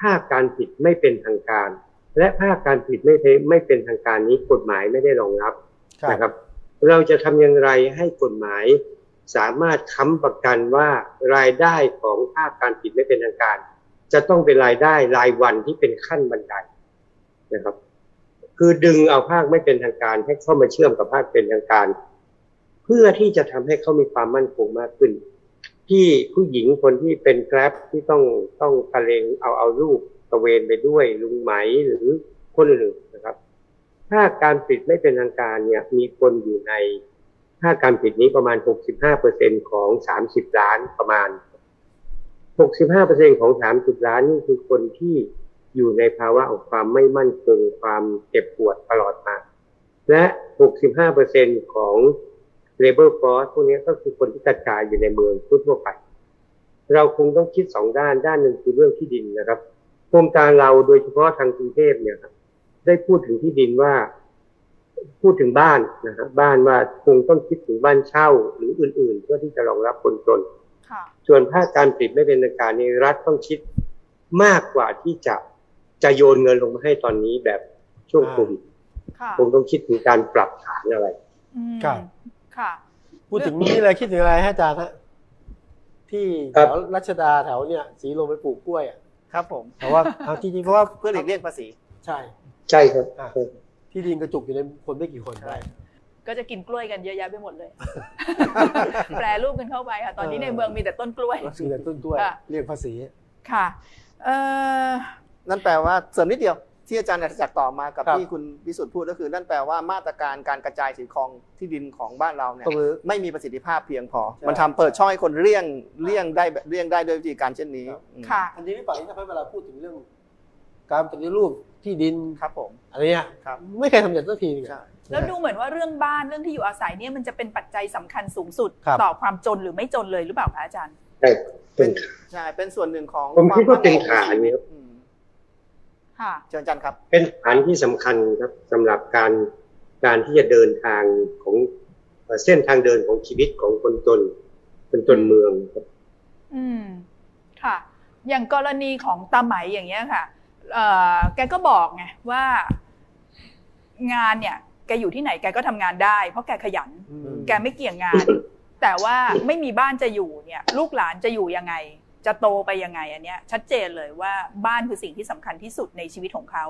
ภาคการผิดไม่เป็นทางการ และภาคการผิดไม่เป็นไม่เป็นทางการนี้กฎหมายไม่ได้รองรับครับนะครับ เราจะทำอย่างไรให้กฎหมาย สามารถค้ำประกันว่ารายได้ของภาคการผลิตไม่เป็นทางการ จะต้องเป็นรายได้รายวันที่เป็นขั้นบันไดนะครับ คือดึงเอาภาคไม่เป็นทางการ ให้เข้ามาเชื่อมกับภาคเป็นทางการ เพื่อที่จะทำให้เขามีความมั่นคงมากขึ้น ที่ผู้หญิงคนที่เป็นแกร็บที่ต้องต้องตะเลงเอาเอาลูกตะเวนไปด้วยลุงไหมหรือคนอื่นๆนะครับ ถ้าการปิดไม่เป็นทางการเนี่ย มีคนอยู่ใน ถ้าการปิดนี้ประมาณ 65%ของ 30 ล้านประมาณ 65%ของ 30 ล้านนี่คือคนที่อยู่ในภาวะของความไม่มั่นคงความเจ็บปวดตลอดมา และ 65%ของ labor force พวกนี้ก็คือคนที่กระจายอยู่ในเมืองทั่วไป เราคงต้องคิดสองด้านด้านหนึ่งคือเรื่องที่ดินนะครับโครงการเราโดยเฉพาะทางกรุงเทพเนี่ยครับได้พูดถึงที่ดินว่า พูดถึงบ้านนะฮะบ้านว่าคงต้องคิดถึงบ้านเช่าหรืออื่น ๆ เพื่อที่จะรองรับคนจนค่ะส่วนภาคการผลิตไม่เป็นทางการนี้รัฐต้องคิดมากกว่าที่จะจะโยนเงินลงมาให้ตอนนี้แบบช่วงโควิดค่ะคงต้องคิดถึงการปรับฐานอะไรอืมครับค่ะ พูดถึงนี้เลยคิดถึงอะไรฮะอาจารย์ฮะที่แถครับวรัชดาแถวเนี่ย สีลมไปปลูกกล้วยอะครับ ผมแต่ว่าเอาจริงๆเพราะว่าเพื่อหลีกเลี่ยงภาษี ใช่ ใช่ครับอะ ที่ดินกระจุกอยู่ในคนไม่กี่คนใช่ก็จะกินกล้วยกันเยอะแยะไปหมดเลย แปรรูปกันเข้าไปค่ะ ตอนนี้ในเมืองมีแต่ต้นกล้วยมีแต่ต้นกล้วยค่ะเรียกภาษี ค่ะเอ่อนั่นแปลว่าเสริมนิดเดียวที่อาจารย์อัจฉริยะต่อมากับครับที่คุณพิสุทธิ์พูดก็คือ นั่นแปลว่ามาตรการการกระจายถือครองที่ดินของบ้านเราเนี่ยก็คือไม่มีประสิทธิภาพเพียงพอใช่มันทำเปิดช่องให้คนเลี่ยงเลี่ยงได้เลี่ยงได้ด้วยวิธีการเช่นนี้ครับอืมค่ะอันนี้พี่ป๋องถ้าเวลาพูดถึงเรื่อง การปฏิรูป ที่ดินครับผมอะไรเงี้ยครับไม่เคยทำอย่างสักทีนึงอะใช่แล้วดูเหมือนว่าเรื่องบ้านเรื่องที่อยู่อาศัยเนี่ยมันจะเป็นปัจจัยสำคัญสูงสุดครับต่อความจนหรือไม่จนเลยหรือเปล่าคะอาจารย์ใช่เป็เป็นนใช่เป็นส่วนหนึ่งของผมคิดว่าเป็นคมฐานเนี่ยครับอืมค่ะเชิญอาจารย์ครับ เป็นฐานที่สำคัญครับสำหรับการการที่จะเดินทางของเอ่อเส้นทางเดินของชีวิตของคนจนคนจนเมืองครับ อืมค่ะ อย่างกรณีของตาไหมอย่างเงี้ยค่ะเอ่อ แกก็บอกไงว่างานเนี่ย แกอยู่ที่ไหนแกก็ทำงานได้ เพราะแกขยันอืมแกไม่เกี่ยงงาน แต่ว่าไม่มีบ้านจะอยู่เนี่ย ลูกหลานจะอยู่ยังไง จะโตไปยังไงอันเนี้ย ชัดเจนเลยว่าบ้านคือสิ่งที่สำคัญที่สุดในชีวิตของเขา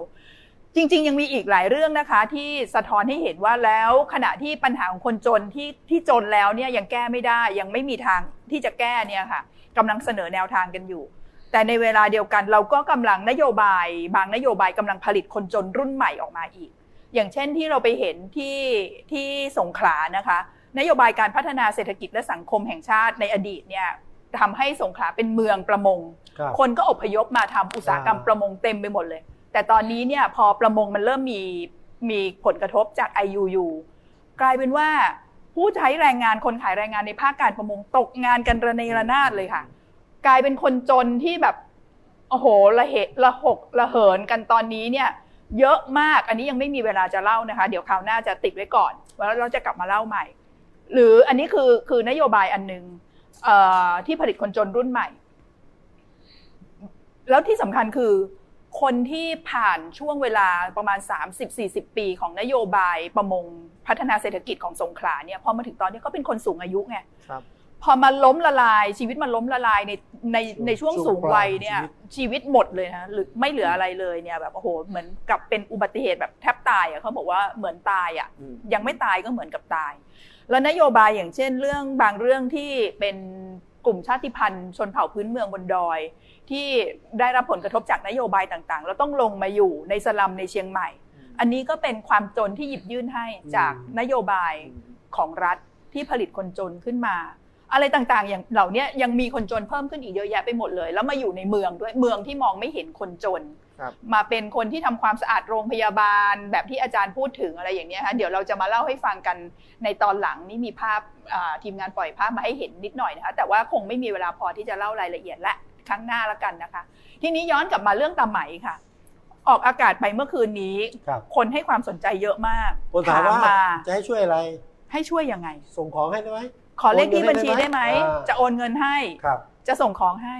จริง ๆ ยังมีอีกหลายเรื่องนะคะ ที่สะท้อนให้เห็นว่าแล้วขณะที่ปัญหาของคนจนที่ที่จนแล้วเนี่ยยังแก้ไม่ได้ยังไม่มีทางที่จะแก้เนี่ยค่ะกำลังเสนอแนวทางกันอยู่ แต่ในเวลาเดียวกันเราก็กำลังนโยบาย บางนโยบายกำลังผลิตคนจนรุ่นใหม่ออกมาอีก อย่างเช่นที่เราไปเห็นที่ที่สงขลานะคะ นโยบายการพัฒนาเศรษฐกิจและสังคมแห่งชาติในอดีตเนี่ยทำให้สงขลาเป็นเมืองประมงครับคนก็อพยพมาทำอุตสาหกรรมอ่าประมงเต็มไปหมดเลย แต่ตอนนี้เนี่ยพอประมงมันเริ่มมีมีผลกระทบจาก IUU กลายเป็นว่าผู้ใช้แรงงานคนขายแรงงานในภาคการประมงตกงานกันระเนระนาดเลยค่ะ กลายเป็นคนจนที่แบบโอ้โหระเหตุระหกระเหินกันตอนนี้เนี่ยเยอะมากอันนี้ยังไม่มีเวลาจะเล่านะคะ เดี๋ยวคราวหน้าจะติดไว้ก่อนแล้วเราจะกลับมาเล่าใหม่ หรืออันนี้คือคือนโยบายอันหนึ่งเอ่อที่ผลิตคนจนรุ่นใหม่ แล้วที่สำคัญคือคนที่ผ่านช่วงเวลาประมาณ 30-40 ปีของนโยบายประมงพัฒนาเศรษฐกิจของสงขลาเนี่ยพอมาถึงตอนนี้ก็เป็นคนสูงอายุไงครับ พอมันล้มละลาย ชีวิตมันล้มละลายในในในช่วงช่วงสูงวัยปลายเนี่ยชีวิตชีวิตหมดเลยนะหรือไม่เหลืออะไรเลยเนี่ยแบบโอ้โหเหมือนกับเป็นอุบัติเหตุแบบแทบตายอะเขาบอกว่าเหมือนตายอะอืมยังไม่ตายก็เหมือนกับตาย แล้วนโยบายอย่างเช่น เรื่องบางเรื่องที่เป็นกลุ่มชาติพันธุ์ชนเผ่าพื้นเมืองบนดอย ที่ได้รับผลกระทบจากนโยบายต่างๆ แล้วต้องลงมาอยู่ในสลัมในเชียงใหม่ อันนี้ก็เป็นความจนที่หยิบยื่นให้จากนโยบายของรัฐที่ผลิตคนจนขึ้นมา อะไรต่างๆ อย่างเหล่านี้ยังมีคนจนเพิ่มขึ้นอีกเยอะแยะไปหมดเลย แล้วมาอยู่ในเมืองด้วยเมืองที่มองไม่เห็นคนจนครับมาเป็นคนที่ทำความสะอาดโรงพยาบาล แบบที่อาจารย์พูดถึงอะไรอย่างเนี้ยค่ะเดี๋ยวเราจะมาเล่าให้ฟังกันในตอนหลังนี่มีภาพอ่าทีมงานปล่อยภาพมาให้เห็นนิดหน่อยนะคะแต่ว่าคงไม่มีเวลาพอที่จะเล่ารายละเอียดและครั้งหน้าละกันนะคะ ทีนี้ย้อนกลับมาเรื่องตาไหมค่ะ ออกอากาศไปเมื่อคืนนี้ครับคนให้ความสนใจเยอะมากคนถามว่ามาจะให้ช่วยอะไร ให้ช่วยยังไง ส่งของให้ได้ไหม ขอเลขที่บัญชีได้ไหมอ่าจะโอนเงินให้ครับจะส่งของให้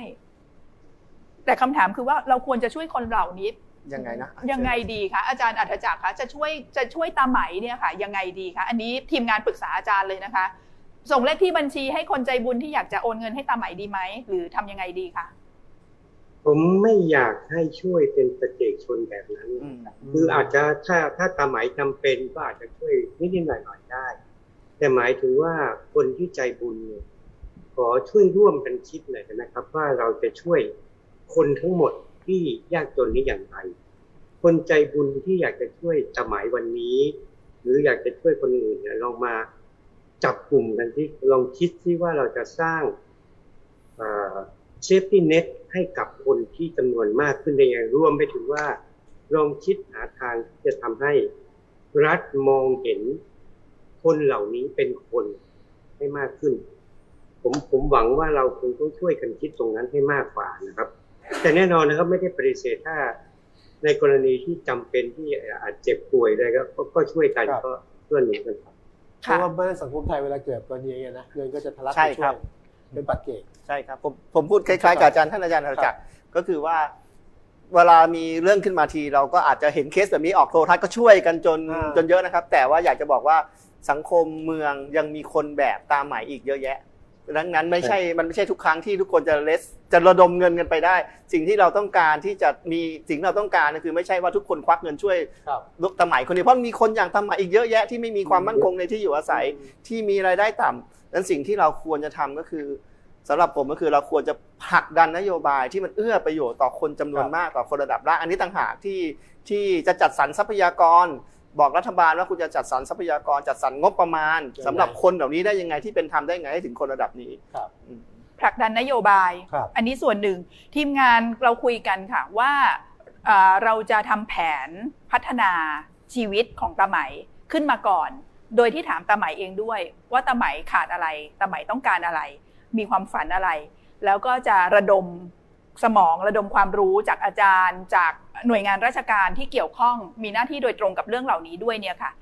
แต่คำถามคือว่าเราควรจะช่วยคนเหล่านี้ยังไงนะยังไงดีคะอาจารย์อัธจักรคะจะช่วยจะช่วยตาไหมเนี่ยค่ะ ยังไงดีคะอันนี้ทีมงานปรึกษาอาจารย์เลยนะคะ ส่งเลขที่บัญชีให้คนใจบุญที่อยากจะโอนเงินให้ตาไหมดีไหมหรือทำยังไงดีคะผมไม่อยากให้ช่วยเป็นประเจกชนแบบนั้นอืมคืออาจจะถ้าถ้าตาไหมจำเป็นก็อาจจะช่วยนิดๆหน่อยๆได้ แต่หมายถึงว่าคนที่ใจบุญเนี่ยขอช่วยร่วมกันคิดหน่อยนะครับ ว่าเราจะช่วยคนทั้งหมดที่ยากจนนี้อย่างไร คนใจบุญที่อยากจะช่วยตาไหมวันนี้ หรืออยากจะช่วยคนอื่นเนี่ยลองมาจับกลุ่มกันที่ลองคิดที่ว่าเราจะสร้างเชฟตี้เน็ตให้กับคนที่จำนวนมากขึ้นได้ยังไงรวมไปถึงว่าลองคิดหาทางที่จะทำให้รัฐมองเห็น คนเหล่านี้เป็นคนให้มากขึ้น ผมผมหวังว่าเราคงต้องช่วยกันคิดตรงนั้นให้มากกว่านะครับ แต่แน่นอนนะครับไม่ได้ปฏิเสธถ้าในกรณีที่จำเป็นที่อาจเจ็บป่วยอะไรก็ก็ก็ช่วยกันครับก็เพื่อนหนุนกันครับเพราะว่าบ้านสังคมไทยเวลาเกิดกรณีอย่างเงี้ยนะเงินก็จะทะลักใช่ไปช่ครัวยบเป็นปัจเจกใช่ครับผมผมพูดคล้ายๆกับอาจารย์ท่านอาจารย์อาจักรก็คือว่า เวลามีเรื่องขึ้นมาที เราก็อาจจะเห็นเคสแบบนี้ออกโทรทัศน์ก็ช่วยกันจนอ่าจนเยอะนะครับ แต่ว่าอยากจะบอกว่า สังคมเมืองยังมีคนแบบตามหมายอีกเยอะแยะดังนั้นไม่ใช่ มันไม่ใช่ทุกครั้งที่ทุกคนจะเลสจะระดมเงินกันไปได้ สิ่งที่เราต้องการที่จะมีสิ่งที่เราต้องการก็คือไม่ใช่ว่าทุกคนควักเงินช่วยครับลูกตาหมายคนเดียวเพราะมีคนอย่างตาหมายอีกเยอะแยะที่ไม่มีความมั่นคงในที่อยู่อาศัยที่มีรายได้ต่ำนั้นสิ่งที่เราควรจะทำก็คือสำหรับผมก็คือเราควรจะผลักดันนโยบายที่มันเอื้อประโยชน์ต่อคนจำนวนครับมากต่อคนระดับล่างอันนี้ต่างหากที่ที่จะจัดสรรทรัพยากร บอกรัฐบาลว่าคุณจะจัดสรรทรัพยากรจัดสรรงบประมาณสำหรับคนเหล่านี้ได้ยังไงที่เป็นธรรมได้ไงให้ถึงคนระดับนี้ครับอืมผลักดันนโยบายครับอันนี้ส่วนหนึ่งทีมงานเราคุยกันค่ะว่าเอ่อเราจะทำแผนพัฒนาชีวิตของตาไหมขึ้นมาก่อน โดยที่ถามตาไหมเองด้วย ว่าตาไหมขาดอะไรตาไหมต้องการอะไร มีความฝันอะไร แล้วก็จะระดม สมองระดมความรู้จากอาจารย์ จากหน่วยงานราชการที่เกี่ยวข้องมีหน้าที่โดยตรงกับเรื่องเหล่านี้ด้วยเนี่ยค่ะ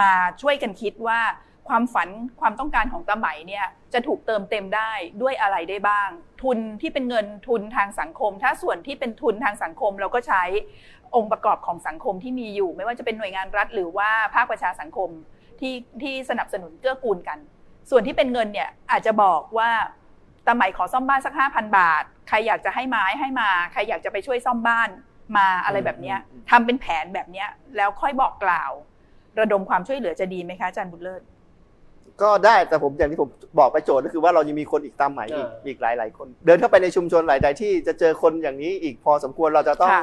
มาช่วยกันคิดว่าความฝันความต้องการของตาไหมเนี่ยจะถูกเติมเต็มได้ด้วยอะไรได้บ้าง ทุนที่เป็นเงินทุนทางสังคม ถ้าส่วนที่เป็นทุนทางสังคมเราก็ใช้องค์ประกอบของสังคมที่มีอยู่ ไม่ว่าจะเป็นหน่วยงานรัฐหรือว่าภาคประชาสังคมที่ที่สนับสนุนเกื้อกูลกัน ส่วนที่เป็นเงินเนี่ยอาจจะบอกว่า ตาไหมขอซ่อมบ้านสักห้าพันบาท ใครอยากจะให้ไม้ให้มา ใครอยากจะไปช่วยซ่อมบ้านมาอะไรแบบเนี้ยอืมทำเป็นแผนแบบเนี้ยแล้วค่อยบอกกล่าว ระดมความช่วยเหลือจะดีไหมคะอาจารย์บุญเลิศก็ได้แต่ผมอย่างที่ผมบอกไปโจทย์ก็คือว่าเรายังมีคนอีกตามหมายอีกเอออีอีกหลายหลายๆคน เดินเข้าไปในชุมชนหลายใดที่จะเจอคนอย่างนี้อีกพอสมควรเราจะต้องค่ะ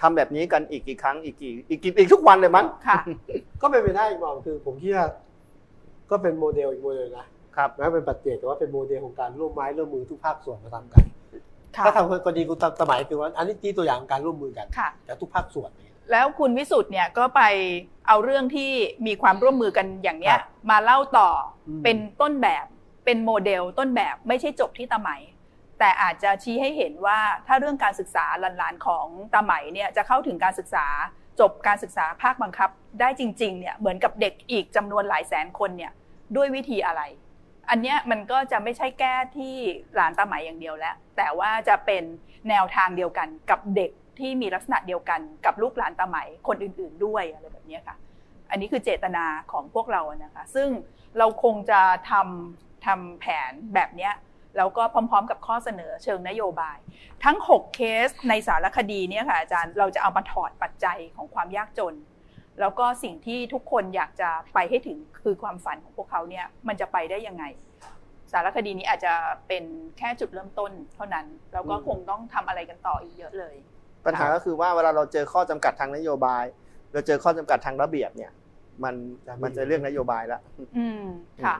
ทำแบบนี้กันอีกกี่ครั้งอีกกี่อีกกี่อีกทุกวันเลยมั้งค่ะก็เป็นไปได้อีกบอกคือผมคิดว่าก็เป็นโมเดลอีกโมเดลนะ ครับแม้เป็นปัจเจกแต่ว่าเป็นโมเดลของการร่วมไม้ร่วมมือทุกภาคส่วนมาทำกันค่ะถ้าทำกรณีคุณสมัยคือว่าอันนี้ที่ตัวอย่างของการร่วมมือกันค่ะแต่ทุกภาคส่วนเนี่ยแล้วคุณวิสุทธ์เนี่ยก็ไปเอาเรื่องที่มีความร่วมมือกันอย่างเนี้ยครับมาเล่าต่ออมเป็นต้นแบบเป็นโมเดลต้นแบบไม่ใช่จบที่ตาไหม แต่อาจจะชี้ให้เห็นว่าถ้าเรื่องการศึกษาหลานๆของตาไหมเนี่ยจะเข้าถึงการศึกษาจบการศึกษาภาคบังคับ ได้จริงๆเนี่ยเหมือนกับเด็กอีกจำนวนหลายแสนคนเนี่ยด้วยวิธีอะไร อันเนี้ยมันก็จะไม่ใช่แก้ที่หลานตาไหมอย่างเดียวแล้ว แต่ว่าจะเป็นแนวทางเดียวกันกับเด็กที่มีลักษณะเดียวกันกับลูกหลานตาไหมคนอื่น ๆ ด้วยอะไรแบบนี้ค่ะ อันนี้คือเจตนาของพวกเราอะนะคะ ซึ่งเราคงจะทำทำแผนแบบนี้แล้วก็พร้อม ๆ กับข้อเสนอเชิงนโยบาย ทั้ง 6 เคสในสารคดีเนี่ยค่ะอาจารย์เราจะเอามาถอดปัจจัยของความยากจน แล้วก็สิ่งที่ทุกคนอยากจะไปให้ถึงคือความฝันของพวกเขาเนี่ยมันจะไปได้ยังไง สารคดีนี้อาจจะเป็นแค่จุดเริ่มต้นเท่านั้น แล้วก็อืมคงต้องทำอะไรกันต่ออีกเยอะเลย ปัญหาก็คือว่าเวลาเราเจอข้อจำกัดทางนโยบาย เราเจอข้อจำกัดทางระเบียบเนี่ย มันจะไม่มันจะเรื่องนโยบายแล้วอืมค่ะ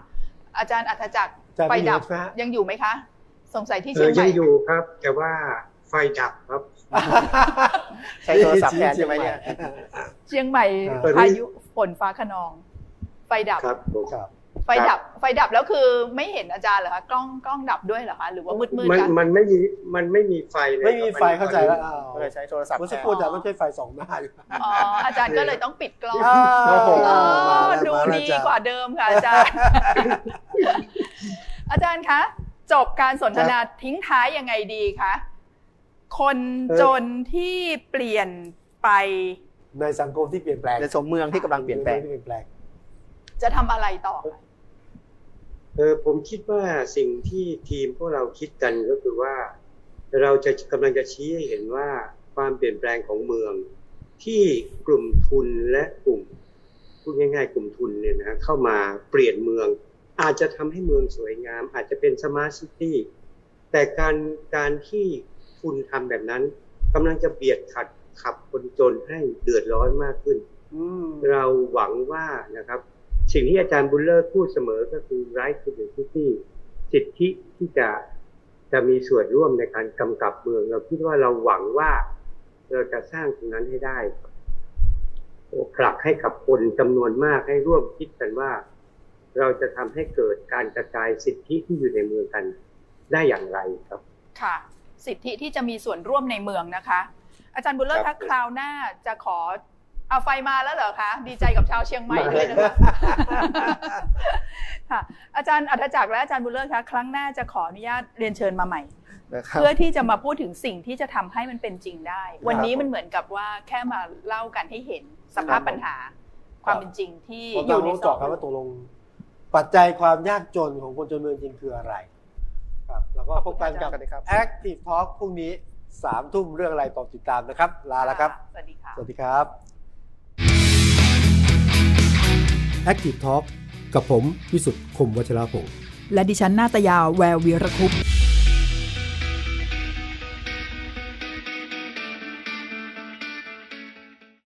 อาจารย์อัธจักรจะไฟไม่ดับใช่ไหมฮะยังอยู่ไหมคะ สงสัยที่เอเชียองใหยัม่งอยู่ครับ แต่ว่าไฟดับครับ ใช้โทรศัพท์แทนใช่ไหมเนี่ยเชียงใหม่เปิดพายุฝนฟ้าขนอง ไฟดับครับผมครับไฟดับไฟดับแล้วคือไม่เห็นอาจารย์เหรอคะกล้องกล้องดับด้วยเหรอคะหรือว่ามืดมืดมันคะมันไม่มีมันไม่มีไฟเลยไม่มีครับไฟเข้าใจแล้วมันอ้าวก็เลยใช้โทรศัพท์เมื่อแทสักนครู่อาจารย์ต้องใช้ไฟสองหน้าอยู่อ๋ออาจารย์ก็เลยต้องปิดกล้องโอ้โหอ๋อมาแล้วดูมาแล้วดีจ้ะกว่าเดิมค่ะอาจารย์ อาจารย์คะจบการสนทนาทิ้งท้ายยังไงดีคะ คนจนที่เปลี่ยนไปในสังคมที่เปลี่ยนแปลงในสมเมืองที่กำลังเปลี่ยนแปลงที่เปลี่ยนแปลงจะทำอะไรต่อเออผมคิดว่าสิ่งที่ทีมพวกเราคิดกันก็คือว่า เราจะกำลังจะชี้ให้เห็นว่าความเปลี่ยนแปลงของเมือง ที่กลุ่มทุนและกลุ่มพูดง่ายๆ กลุ่มทุนเนี่ยนะเข้ามาเปลี่ยนเมือง อาจจะทำให้เมืองสวยงาม อาจจะเป็น smart city แต่การการที่ ทุนทำแบบนั้นกำลังจะเบียดขัดขับคนจนให้เดือดร้อนมากขึ้นอืมเราหวังว่านะครับ สิ่งที่อาจารย์บุญเลิศพูดเสมอก็คือ right to the city สิทธิที่จะจะมีส่วนร่วมในการกำกับเมือง เราคิดว่าเราหวังว่าเราจะสร้างตรงนั้นให้ได้ครับผลักให้กับคนจำนวนมากให้ร่วมคิดกันว่า เราจะทำให้เกิดการกระจายสิทธิที่อยู่ในเมืองกันได้อย่างไรครับ ค่ะ สิทธิที่จะมีส่วนร่วมในเมืองนะคะ อาจารย์บุญเลิศครัคะบคราวหน้าจะขอเอาไฟมาแล้วเหรอคะ ดีใจกับชาวเชียงใหม่ด้วยนะคะค่ะ อาจารย์อัธจักรและอาจารย์บุญเลิศคะครั้งหน้าจะขออนุญาตเรียนเชิญมาใหม่นะครับเพื่อที่จะมาพูดถึงสิ่งที่จะทำให้มันเป็นจริงได้ วันนี้มันเหมือนกับว่าแค่มาเล่ากันให้เห็นสภาพปัญหา ความเป็นจริงที่ผมอต้อยู่งในรู้ซเจาะอกครับว่าตกลงปัจจัยความยากจนของคนจนเมืองจริงคืออะไร ครับแล้วก็พบกันกับสวัสดีครับ Active Talk พรุ่งนี้สามทุ่มเรื่องอะไรต่อติดตามนะครับ ลาแล้วครับ สวัสดีค่ะ สวัสดีครับ Active Talk กับผมวิสุทธ์คมวัชรพงศ์และดิฉันนาตยาแวววีรคุปต์